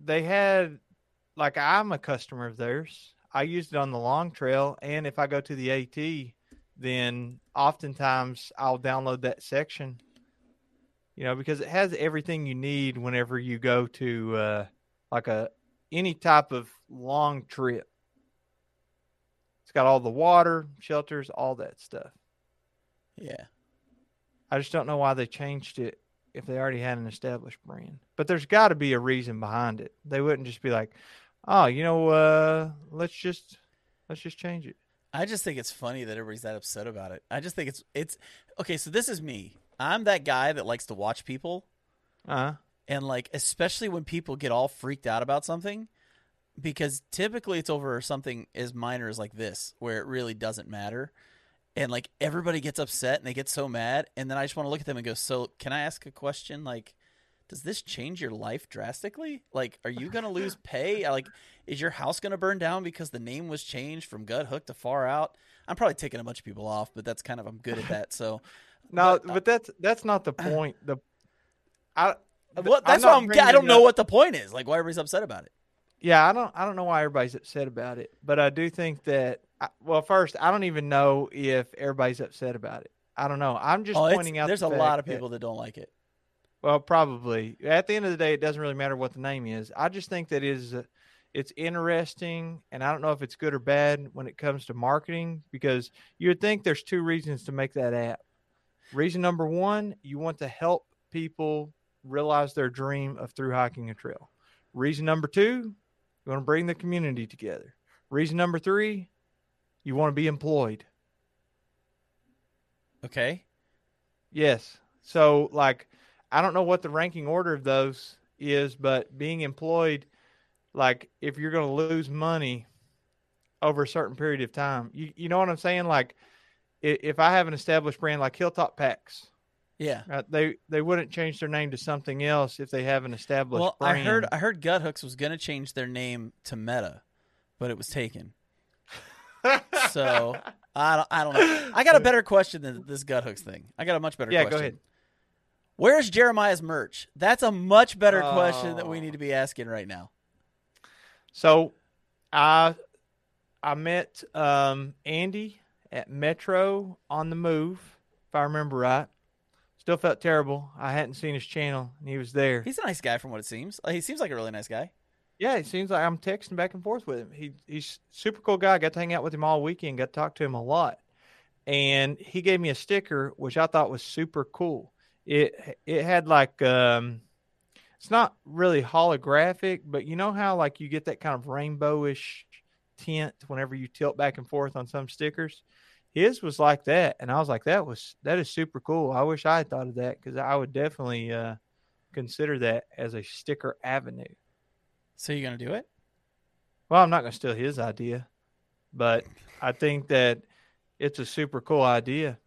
They had, like, I'm a customer of theirs. I used it on the long trail, and if I go to the AT, then oftentimes I'll download that section. You know, because it has everything you need whenever you go to uh, like a any type of long trip. It's got all the water, shelters, all that stuff. Yeah. I just don't know why they changed it if they already had an established brand. But there's got to be a reason behind it. They wouldn't just be like, "Oh, you know, uh, let's just let's just change it." I just think it's funny that everybody's that upset about it. I just think it's it's okay. So this is me. I'm that guy that likes to watch people, Uh, and like especially when people get all freaked out about something, because typically it's over something as minor as like this, where it really doesn't matter, and like everybody gets upset and they get so mad, and then I just want to look at them and go, "So can I ask a question? Like, does this change your life drastically? Like, are you gonna lose *laughs* pay? Like, is your house gonna burn down because the name was changed from Guthook to Far Out? I'm probably taking a bunch of people off, but that's kind of I'm good at that. So, *laughs* no, But, uh, but, that's that's not the *clears throat* point. The I well, I'm that's why I'm. I don't know up- what the point is. Like, why everybody's upset about it? Yeah, I don't I don't know why everybody's upset about it, but I do think that I- well, first, I don't even know if everybody's upset about it. I don't know. I'm just oh, pointing out there's the a lot of that- people that don't like it. Well, probably. At the end of the day, it doesn't really matter what the name is. I just think that is uh, it's interesting, and I don't know if it's good or bad when it comes to marketing because you would think there's two reasons to make that app. Reason number one, you want to help people realize their dream of through hiking a trail. Reason number two, you want to bring the community together. Reason number three, you want to be employed. Okay. Yes. So like I don't know what the ranking order of those is, but being employed like if you're going to lose money over a certain period of time, you you know what I'm saying? Like if I have an established brand like Hilltop Packs, Yeah. right, they they wouldn't change their name to something else if they have an established Well, brand. I heard I heard Guthooks was going to change their name to Meta, but it was taken. *laughs* So I don't. I don't know. I got a better question than this Guthooks thing. I got a much better. Yeah, question. go ahead. Where's Jeremiah's merch? That's a much better question that we Oh. need to be asking right now. So, I I met um, Andy at Metro on the Move, if I remember right. Still felt terrible. I hadn't seen his channel, and he was there. He's a nice guy, from what it seems. Like, he seems like a really nice guy. Yeah, it seems like I'm texting back and forth with him. He he's super cool guy. Got to hang out with him all weekend. Got to talk to him a lot, and he gave me a sticker which I thought was super cool. It it had like um, it's not really holographic, but you know how like you get that kind of rainbowish tint whenever you tilt back and forth on some stickers. His was like that, and I was like, that was that is super cool. I wish I had thought of that because I would definitely uh, consider that as a sticker avenue. So you're gonna do it? Well, I'm not going to steal his idea, but I think that it's a super cool idea.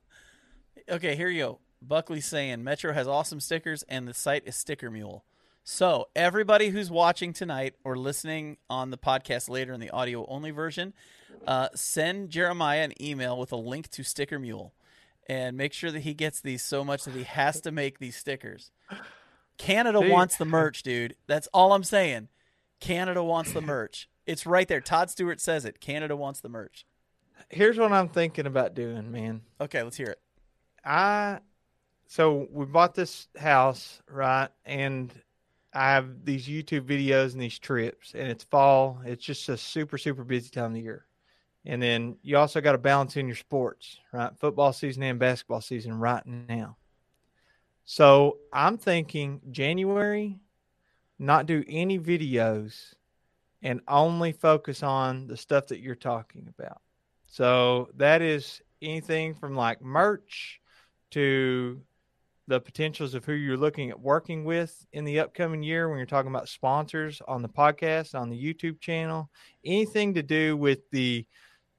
Okay, here you go. Buckley's saying Metro has awesome stickers and the site is Sticker Mule. So everybody who's watching tonight or listening on the podcast later in the audio only version, uh, send Jeremiah an email with a link to Sticker Mule, and make sure that he gets these so much that he has to make these stickers. Canada wants the merch, dude. That's all I'm saying. Canada wants the merch. It's right there. Todd Stewart says it. Canada wants the merch. Here's what I'm thinking about doing, man. Okay, let's hear it. I so we bought this house, right? And I have these YouTube videos and these trips, and it's fall. It's just a super, super busy time of the year. And then you also got to balance in your sports, right? Football season and basketball season right now. So I'm thinking January, not do any videos and only focus on the stuff that you're talking about. So that is anything from like merch to the potentials of who you're looking at working with in the upcoming year when you're talking about sponsors on the podcast, on the YouTube channel, anything to do with the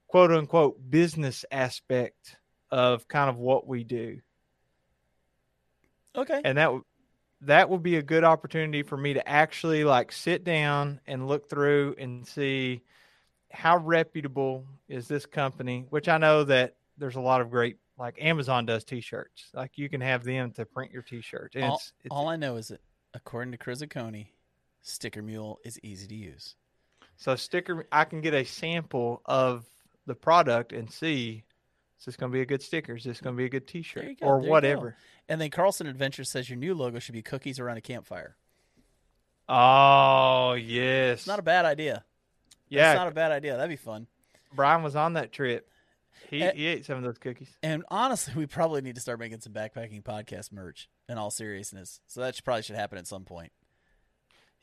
quote unquote business aspect of kind of what we do. Okay. And that that would be a good opportunity for me to actually like sit down and look through and see how reputable is this company, which I know that there's a lot of great like Amazon does t-shirts. Like you can have them to print your t-shirt. And all, it's, it's all I know is that according to Crizzicone, Sticker Mule is easy to use. so sticker I can get a sample of the product and see is this going to be a good sticker? Is this going to be a good t-shirt go, or there you go. whatever? And then Carlson Adventure says your new logo should be cookies around a campfire. Oh yes. It's not a bad idea. yeah. It's not a bad idea. That'd be fun. Brian was on that trip. He Eh. he ate some of those cookies. And honestly, we probably need to start making some backpacking podcast merch. In all seriousness, so that should, probably should happen at some point.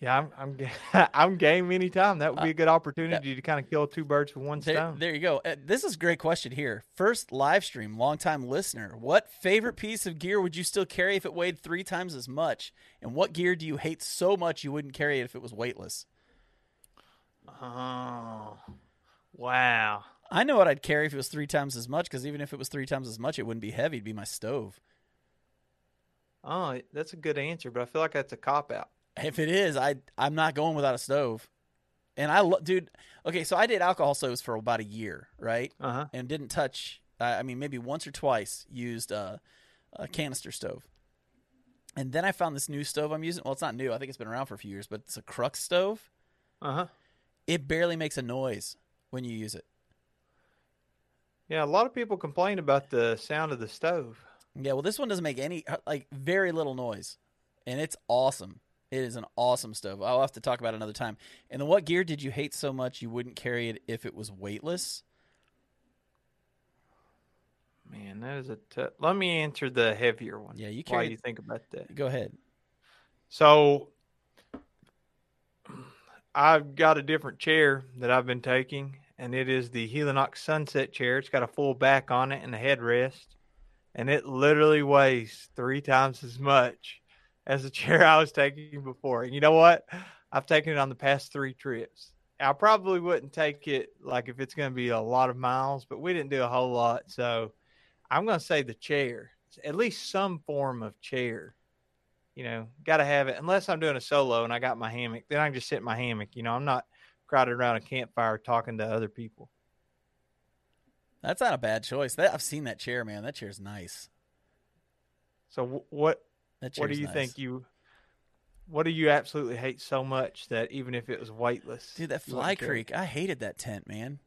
Yeah, I'm I'm *laughs* I'm game anytime. That would be a good opportunity to kind of kill two birds with one There, stone. there you go. Uh, This is a great question here. First live stream, longtime listener. What favorite piece of gear would you still carry if it weighed three times as much? And what gear do you hate so much you wouldn't carry it if it was weightless? Oh, wow. I know what I'd carry if it was three times as much, because even if it was three times as much, it wouldn't be heavy. It'd be my stove. Oh, that's a good answer, but I feel like that's a cop out. If it is, I I'm not going without a stove. And I, lo- dude. Okay, so I did alcohol stoves for about a year, right? Uh huh. and didn't touch. I I mean, maybe once or twice used a, a canister stove. And then I found this new stove I'm using. Well, it's not new. I think it's been around for a few years, but it's a Crux stove. Uh huh. It barely makes a noise when you use it. Yeah, a lot of people complain about the sound of the stove. Yeah, well, this one doesn't make any uh, like very little noise, and it's awesome. It is an awesome stove. I'll have to talk about it another time. And then, what gear did you hate so much you wouldn't carry it if it was weightless? Man, that is a tough. Let me answer the heavier one. Yeah, you Why carry. you think about that? Go ahead. So, I've got a different chair that I've been taking, and it is the Helinox Sunset chair. It's got a full back on it and a headrest, and it literally weighs three times as much as the *laughs* chair I was taking before. And you know what? I've taken it on the past three trips. I probably wouldn't take it like if it's going to be a lot of miles, but we didn't do a whole lot. So I'm going to say the chair, at least some form of chair. You know, got to have it unless I'm doing a solo and I got my hammock. Then I can just sit in my hammock. You know, I'm not crowded around a campfire talking to other people. That's not a bad choice. That I've seen that chair, man. That chair's nice. So wh- what what do you nice. think you what do you absolutely hate so much that even if it was weightless, Dude, that Fly Creek, I hated that tent, man.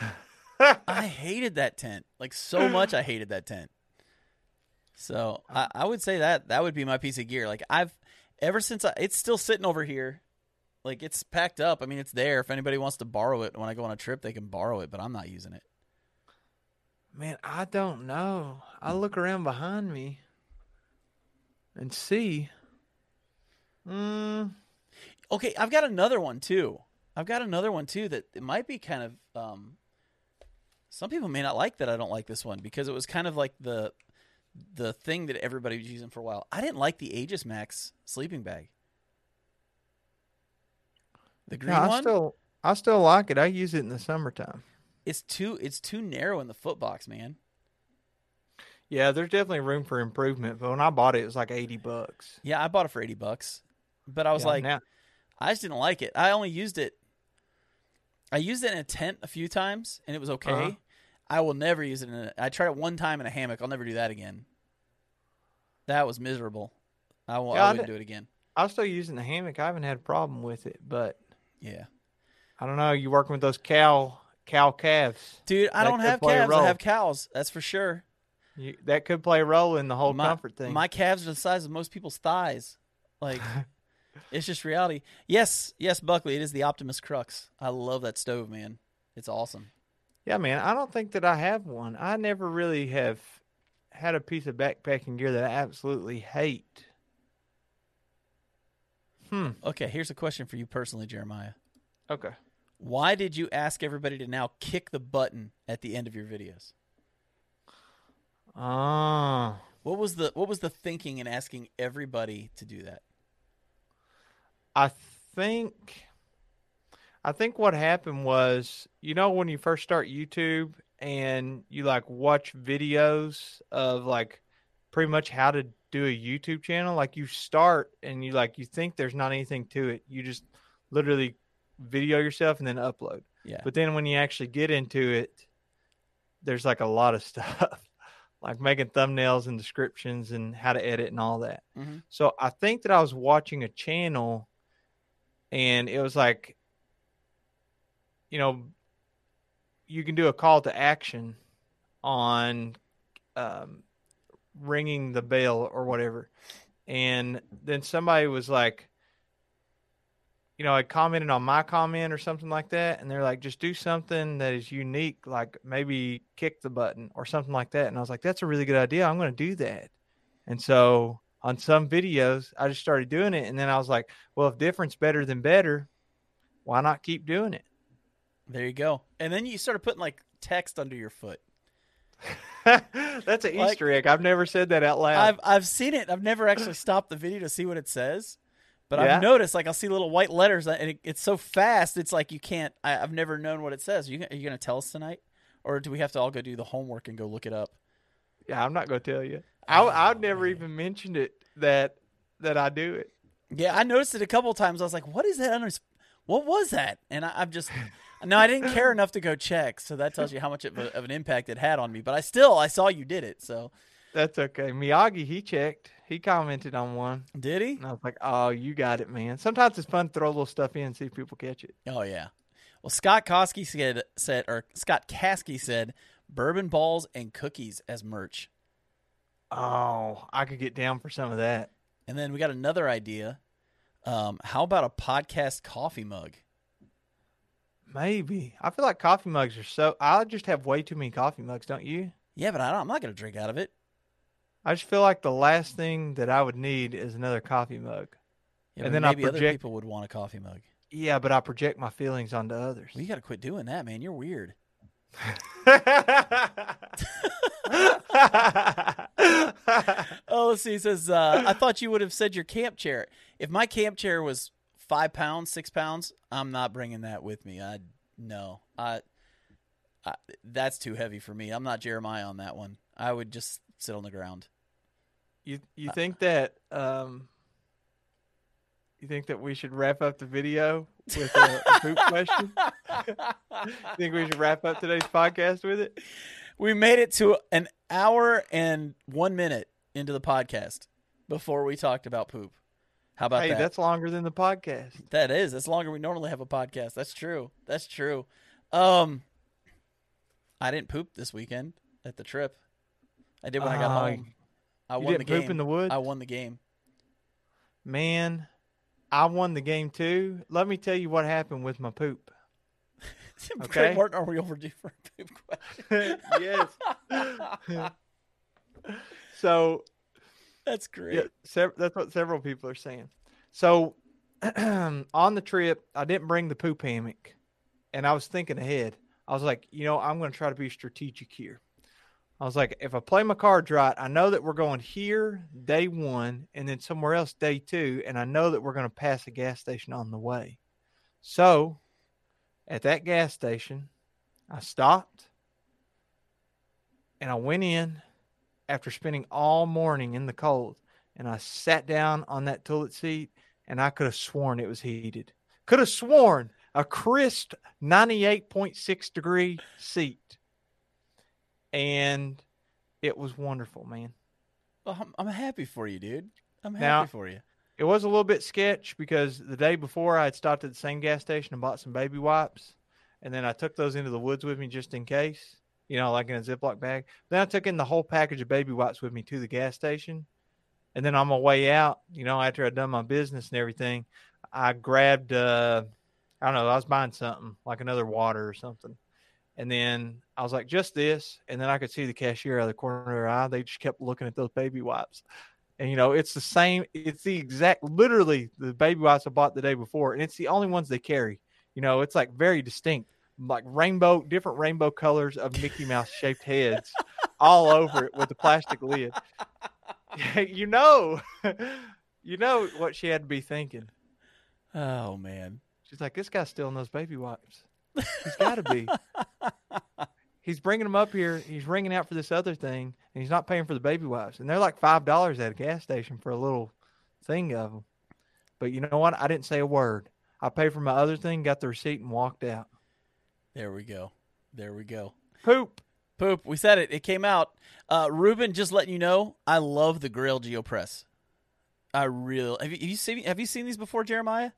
*laughs* I hated that tent. Like so much I hated that tent. So I, I would say that that would be my piece of gear. Like I've ever since I it's still sitting over here. Like it's packed up. I mean it's there. If anybody wants to borrow it when I go on a trip, they can borrow it, but I'm not using it. Man, I don't know. I look around behind me and see. Mm, Okay, I've got another one too. I've got another one too that it might be kind of um some people may not like that I don't like this one because it was kind of like the the thing that everybody was using for a while. I didn't like the Aegis Max sleeping bag. The green yeah, I one still I still like it. I use it in the summertime. it's too it's too narrow in the foot box, man. Yeah, there's definitely room for improvement. But when I bought it, it was like eighty bucks. Yeah, I bought it for 80 bucks. But I was Yeah, like now, I just didn't like it. I only used it. I used it in a tent a few times, and it was okay. Uh-huh. I will never use it in. a I tried it one time in a hammock. I'll never do that again. That was miserable. I will. Yeah, I I wouldn't did- do it again. I'm still using the hammock. I haven't had a problem with it, but Yeah, I don't know. You working with those cow cow calves? dude. I That don't have calves. I have cows. That's for sure. You, that could play a role in the whole my, comfort thing. My calves are the size of most people's thighs. Like, *laughs* it's just reality. Yes, yes, Buckley. It is the Optimus Crux. I love that stove, man. It's awesome. Yeah, man. I don't think that I have one. I never really have had a piece of backpacking gear that I absolutely hate. Hmm. Okay, here's a question for you personally, Jeremiah. Okay. Why did you ask everybody to now kick the button at the end of your videos? Ah. What was the what was the thinking in asking everybody to do that? I think I think what happened was, you know, when you first start YouTube and you like watch videos of like pretty much how to do a YouTube channel, like you start and you like you think there's not anything to it. You just literally video yourself and then upload. Yeah. But then when you actually get into it, there's like a lot of *laughs* stuff. like making thumbnails and descriptions and how to edit and all that. Mhm. So I think that I was watching a channel and it was like you know you can do a call to action on um, ringing the bell or whatever and then somebody was like you know, I commented on my comment or something like that, and they're like, just do something that is unique, like maybe kick the button or something like that. And I was like, that's a really good idea. I'm going to do that. And so on some videos, I just started doing it, and then I was like, well, if different's better than better, why not keep doing it? There you go. And then you started putting like text under your foot. *laughs* *laughs* That's an like, Easter egg. I've never said that out loud. I've I've seen it. I've never actually stopped the video to see what it says. But yeah. I've noticed, like, I'll see little white letters, and it, it's so fast. It's like you can't. I, have never known what it says. Are you, are you going to tell us tonight, or do we have to all go do the homework and go look it up? Yeah, I'm not going to tell you. I oh, I've never man. even mentioned it that that I do it. Yeah, I noticed it a couple times. I was like, "What is that under? What was that?" And I, I've just *laughs* no, I didn't care *laughs* enough to go check. So that tells you how much of, a, of an impact it had on me. But I still, I saw you did it. So that's okay. Miyagi, he checked. He commented on one. Did he? And I was like, "Oh, you got it, man." Sometimes it's fun to throw a little stuff in and see if people catch it. Oh yeah. Well, Scott Koski said said or Scott Kasky said bourbon balls and cookies as merch. Oh, I could get down for some of that. And then we got another idea. Um, how about a podcast coffee mug? Maybe. I feel like coffee mugs are so. I just have way too many coffee mugs, don't you? Yeah, but I am not going to drink out of it. I just feel like the last thing that I would need is another coffee mug. Yeah, and then maybe I project, other people would want a coffee mug. Yeah, but I project my feelings onto others. Well, you got to quit doing that, man. You're weird. *laughs* oh, let's see. He says, uh, I thought you would have said your camp chair. If my camp chair was five pounds, six pounds, I'm not bringing that with me. I no, I, I that's too heavy for me. I'm not Jeremiah on that one. I would just sit on the ground. You you think that um, you think that we should wrap up the video with a, a poop *laughs* question? you think we should wrap up today's podcast with it? We made it to an hour and one minute into the podcast before we talked about poop. How about hey, that? that's longer than the podcast. That is. That's longer we normally have a podcast. That's true. That's true. Um, I didn't poop this weekend at the trip. I did when uh, I got uh, home. I won the game. in the woods. I won the game. Man, I won the game too. Let me tell you what happened with my poop. *laughs* okay, Martin, are we overdue for a poop question? *laughs* yes. *laughs* so that's great. Yeah, sev- that's what several people are saying. So *clears throat* on the trip, I didn't bring the poop hammock, and I was thinking ahead. I was like, you know, I'm going to try to be strategic here. I was like, if I play my cards right, I know that we're going here day one and then somewhere else day two, and I know that we're going to pass a gas station on the way. So at that gas station, I stopped and I went in after spending all morning in the cold and I sat down on that toilet seat and I could have sworn it was heated. Could have sworn a crisp 98.6 degree seat. And it was wonderful, man. Well, I'm, I'm happy for you, dude. I'm happy now, for you. It was a little bit sketch because the day before I had stopped at the same gas station and bought some baby wipes. And then I took those into the woods with me just in case you know, like in a Ziploc bag. Then I took in the whole package of baby wipes with me to the gas station. And then on my way out, you know, after I'd done my business and everything, I grabbed, uh, I don't know, I was buying something like another water or something. And then I was like, just this. And then I could see the cashier out of the corner of their eye. They just kept looking at those baby wipes. And, you know, it's the same, it's the exact, literally the baby wipes I bought the day before. And it's the only ones they carry. You know, it's like very distinct like rainbow, different rainbow colors of Mickey Mouse shaped heads all over it with the plastic lid. *laughs* you know, *laughs* you know what she had to be thinking. Oh man, she's like, this guy's stealing those baby wipes. He's got to be. *laughs* he's bringing them up here. He's ringing out for this other thing, and he's not paying for the baby wipes. And they're like five dollars at a gas station for a little thing of them. But you know what? I didn't say a word. I paid for my other thing, got the receipt, and walked out. There we go. There we go. Poop. Poop. We said it. It came out. Uh, Ruben, just letting you know, I love the Grayl GeoPress. I really have you, have you seen have you seen these before, Jeremiah?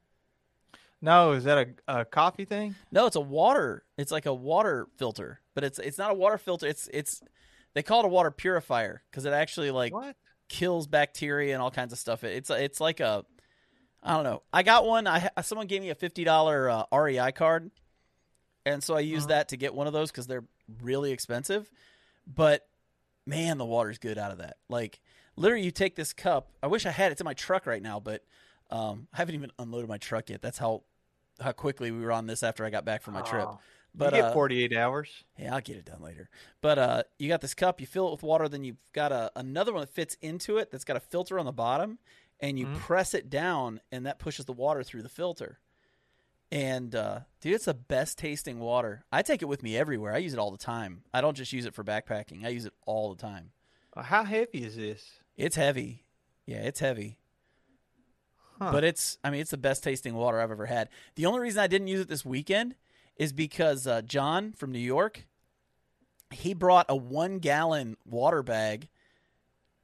No, is that a, a coffee thing? No, it's a water. It's like a water filter, but it's it's not a water filter. It's it's they call it a water purifier because it actually like what? kills bacteria and all kinds of stuff. It's it's like a I don't know. I got one. I someone gave me a fifty dollar uh, REI card, and so I use Uh-huh. that to get one of those because they're really expensive. But man, the water's good out of that. Like literally, you take this cup. I wish I had it. It's in my truck right now, but um, I haven't even unloaded my truck yet. That's how how quickly we were on this after I got back from my trip. Oh, But you get uh, 48 hours. yeah, I'll get it done later. But uh, you got this cup, you fill it with water, then you've got a, another one that fits into it that's got a filter on the bottom, and you Mhm. press it down, and that pushes the water through the filter. And uh, dude, it's the best tasting water. I take it with me everywhere. I use it all the time. I don't just use it for backpacking. I use it all the time. Uh, How heavy is this? It's heavy. Yeah, it's heavy. Huh. But it's, I mean, it's the best tasting water I've ever had. The only reason I didn't use it this weekend is because uh, John from New York, he brought a one gallon water bag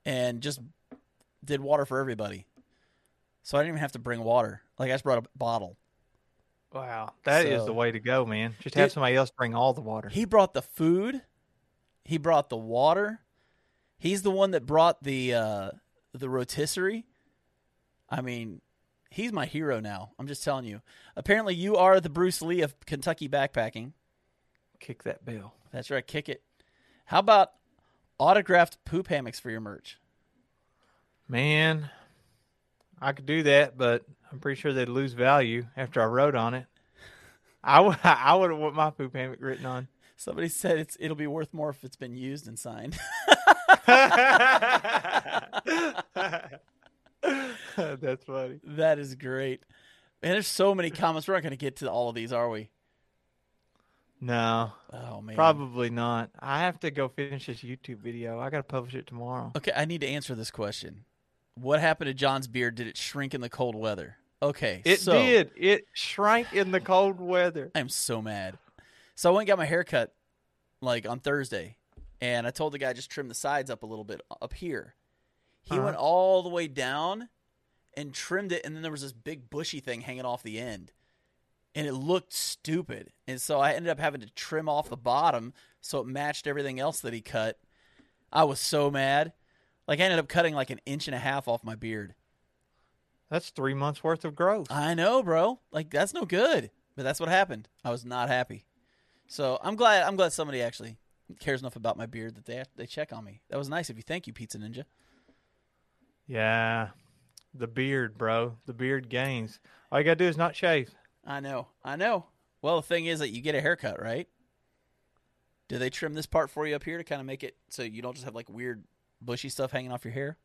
and just did water for everybody. So I didn't even have to bring water. Like I just brought a bottle. Wow, that is So- the way to go, man. Just have somebody else bring all the water. He brought the food. He brought the water. He's the one that brought the uh, the rotisserie. I mean, he's my hero now. I'm just telling you. Apparently, you are the Bruce Lee of Kentucky backpacking. Kick that bell. That's right. Kick it. How about autographed poop hammocks for your merch? Man, I could do that, but I'm pretty sure they'd lose value after I wrote on it. I would *laughs* I would want my poop hammock written on. Somebody said it's it'll be worth more if it's been used and signed. *laughs* *laughs* That's funny. that is great. Man, there's so many comments. We're not going to get to all of these, are we? No, Oh man. probably not. I have to go finish this YouTube video. I got to publish it tomorrow. Okay, I need to answer this question. What happened to John's beard? Did it shrink in the cold weather? Okay, It so did. It shrank in the cold weather. I'm so mad. So I went and got my hair cut like on Thursday, and I told the guy just trim the sides up a little bit up here. He Uh-huh. went all the way down and trimmed it, and then there was this big bushy thing hanging off the end, and it looked stupid. And so I ended up having to trim off the bottom so it matched everything else that he cut. I was so mad. Like I ended up cutting like an inch and a half off my beard. That's three months worth of growth. I know, bro. Like that's no good. But that's what happened. I was not happy. So I'm glad. I'm glad somebody actually cares enough about my beard that they they check on me. That was nice of you. Thank you, Pizza Ninja. Yeah, the beard, bro. The beard gains. All you gotta do is not shave. I know. I know. Well, the thing is that you get a haircut, right? Do they trim this part for you up here to kind of make it so you don't just have like weird bushy stuff hanging off your hair?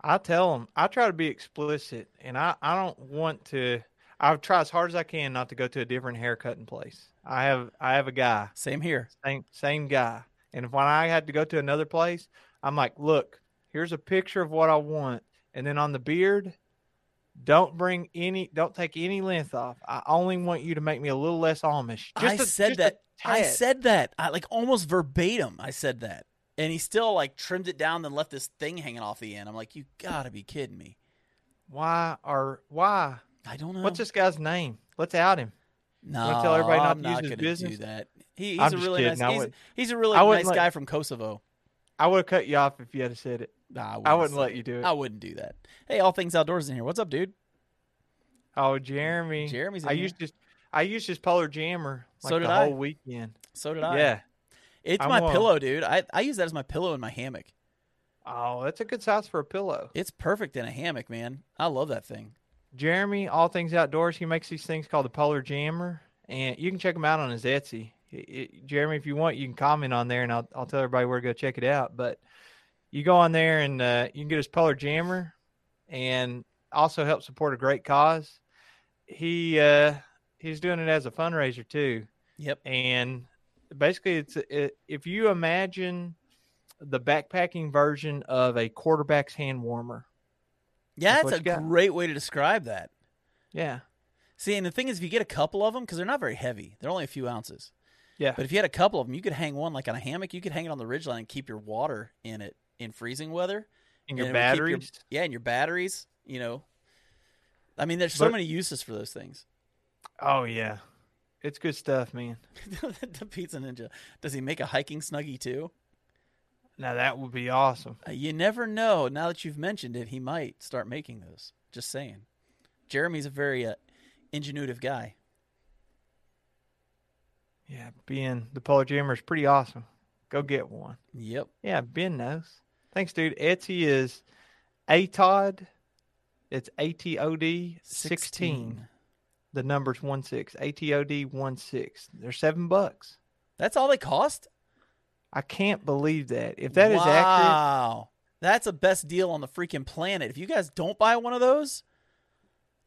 I tell them. I try to be explicit, and I I don't want to. I try as hard as I can not to go to a different haircutting place. I have I have a guy, Same here. same same guy, and if when I had to go to another place, I'm like, look, here's a picture of what I want, and then on the beard, don't bring any, don't take any length off. I only want you to make me a little less Amish. I Just a- said that. I said that. I like almost verbatim. I said that, and he still like trimmed it down, then left this thing hanging off the end. I'm like, you gotta be kidding me. why are why? I don't know. What's this guy's name? Let's out him. No, tell everybody not I'm to use not his gonna business? do that. He, he's a really nice. He's, wouldn't- he's a really I nice guy from Kosovo. I would have cut you off if you had said it. Nah, I wouldn't say let you do it. I wouldn't do that. Hey, all things outdoors in here. What's up, dude? Oh, Jeremy. Jeremy's I here. used his I used his polar jammer like So did the I. whole weekend. So did I. Yeah. It's I'm my a- pillow, dude. I I use that as my pillow in my hammock. Oh, that's a good size for a pillow. It's perfect in a hammock, man. I love that thing. Jeremy, all things outdoors, he makes these things called the polar jammer, and you can check them out on his Etsy. It- it- Jeremy, if you want, you can comment on there, and I'll I'll tell everybody where to go check it out. But you go on there and uh, you can get his polar jammer, and also help support a great cause. He uh, he's doing it as a fundraiser too. Yep. and basically it's it, if you imagine the backpacking version of a quarterback's hand warmer Yeah, That's that's a great way to describe that. yeah See, and the thing is, if you get a couple of them, because they're not very heavy, they're only a few ounces. yeah But if you had a couple of them, you could hang one like on a hammock. You could hang it on the ridgeline and keep your water in it in freezing weather. and your and it would keep your- batteries Yeah, and your batteries. You know, I mean, there's so But- many uses for those things. oh yeah it's good stuff man *laughs* the Pizza Ninja. Does he make a hiking snuggie too? now that would be awesome Uh, you never know. Now that you've mentioned it, he might start making those. Just saying. Jeremy's a very uh, ingenuitive guy. Yeah, being the Polar Jammer is pretty awesome. Go get one. Yep. Yeah, Ben knows. Thanks, dude. Etsy is ATOD. It's A T O D 16. The number's 1 6. A T O D 1 6. They're seven bucks. That's all they cost? I can't believe that. If that is accurate, Wow. That's the best deal on the freaking planet. If you guys don't buy one of those,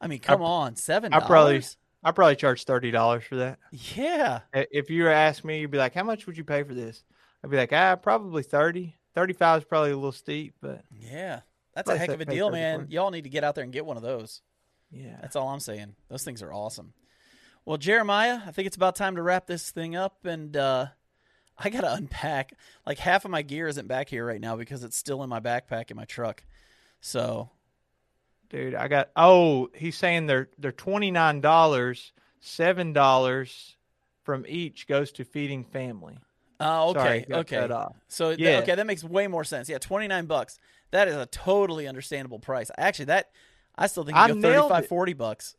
I mean, come on, seven I probably I probably charge thirty dollars for that. yeah. If you were to ask me, you'd be like, "How much would you pay for this?" I'd be like, "Ah, probably 30 35 is probably a little steep, but Yeah. That's a heck of a deal, man. Y'all need to get out there and get one of those. Yeah." That's all I'm saying. Those things are awesome. Well, Jeremiah, I think it's about time to wrap this thing up, and uh, I got to unpack. Like half of my gear isn't back here right now because it's still in my backpack in my truck. So Dude, I got. Oh, he's saying they're they're twenty nine dollars. Seven dollars from each goes to feeding family. Uh, Sorry, okay, got okay. So th- Yeah. okay, that makes way more sense. Yeah, twenty nine bucks. That is a totally understandable price. Actually, that I still think I you go nailed 35, it. 40 bucks.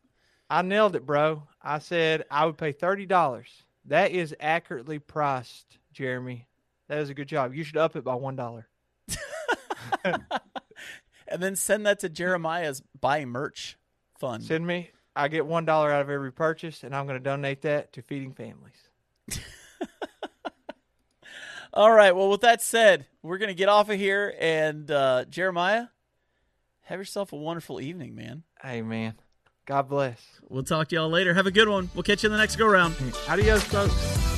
I nailed it, bro. I said I would pay thirty dollars. That is accurately priced, Jeremy. That is a good job. You should up it by one dollar. *laughs* And then send that to Jeremiah's buy merch fund. Send me. I get one dollar out of every purchase, and I'm going to donate that to feeding families. *laughs* All right. Well, with that said, we're gonna get off of here, and uh, Jeremiah, have yourself a wonderful evening, man. Hey, man. God bless. We'll talk to y'all later. Have a good one. We'll catch you in the next go round. Adios, folks.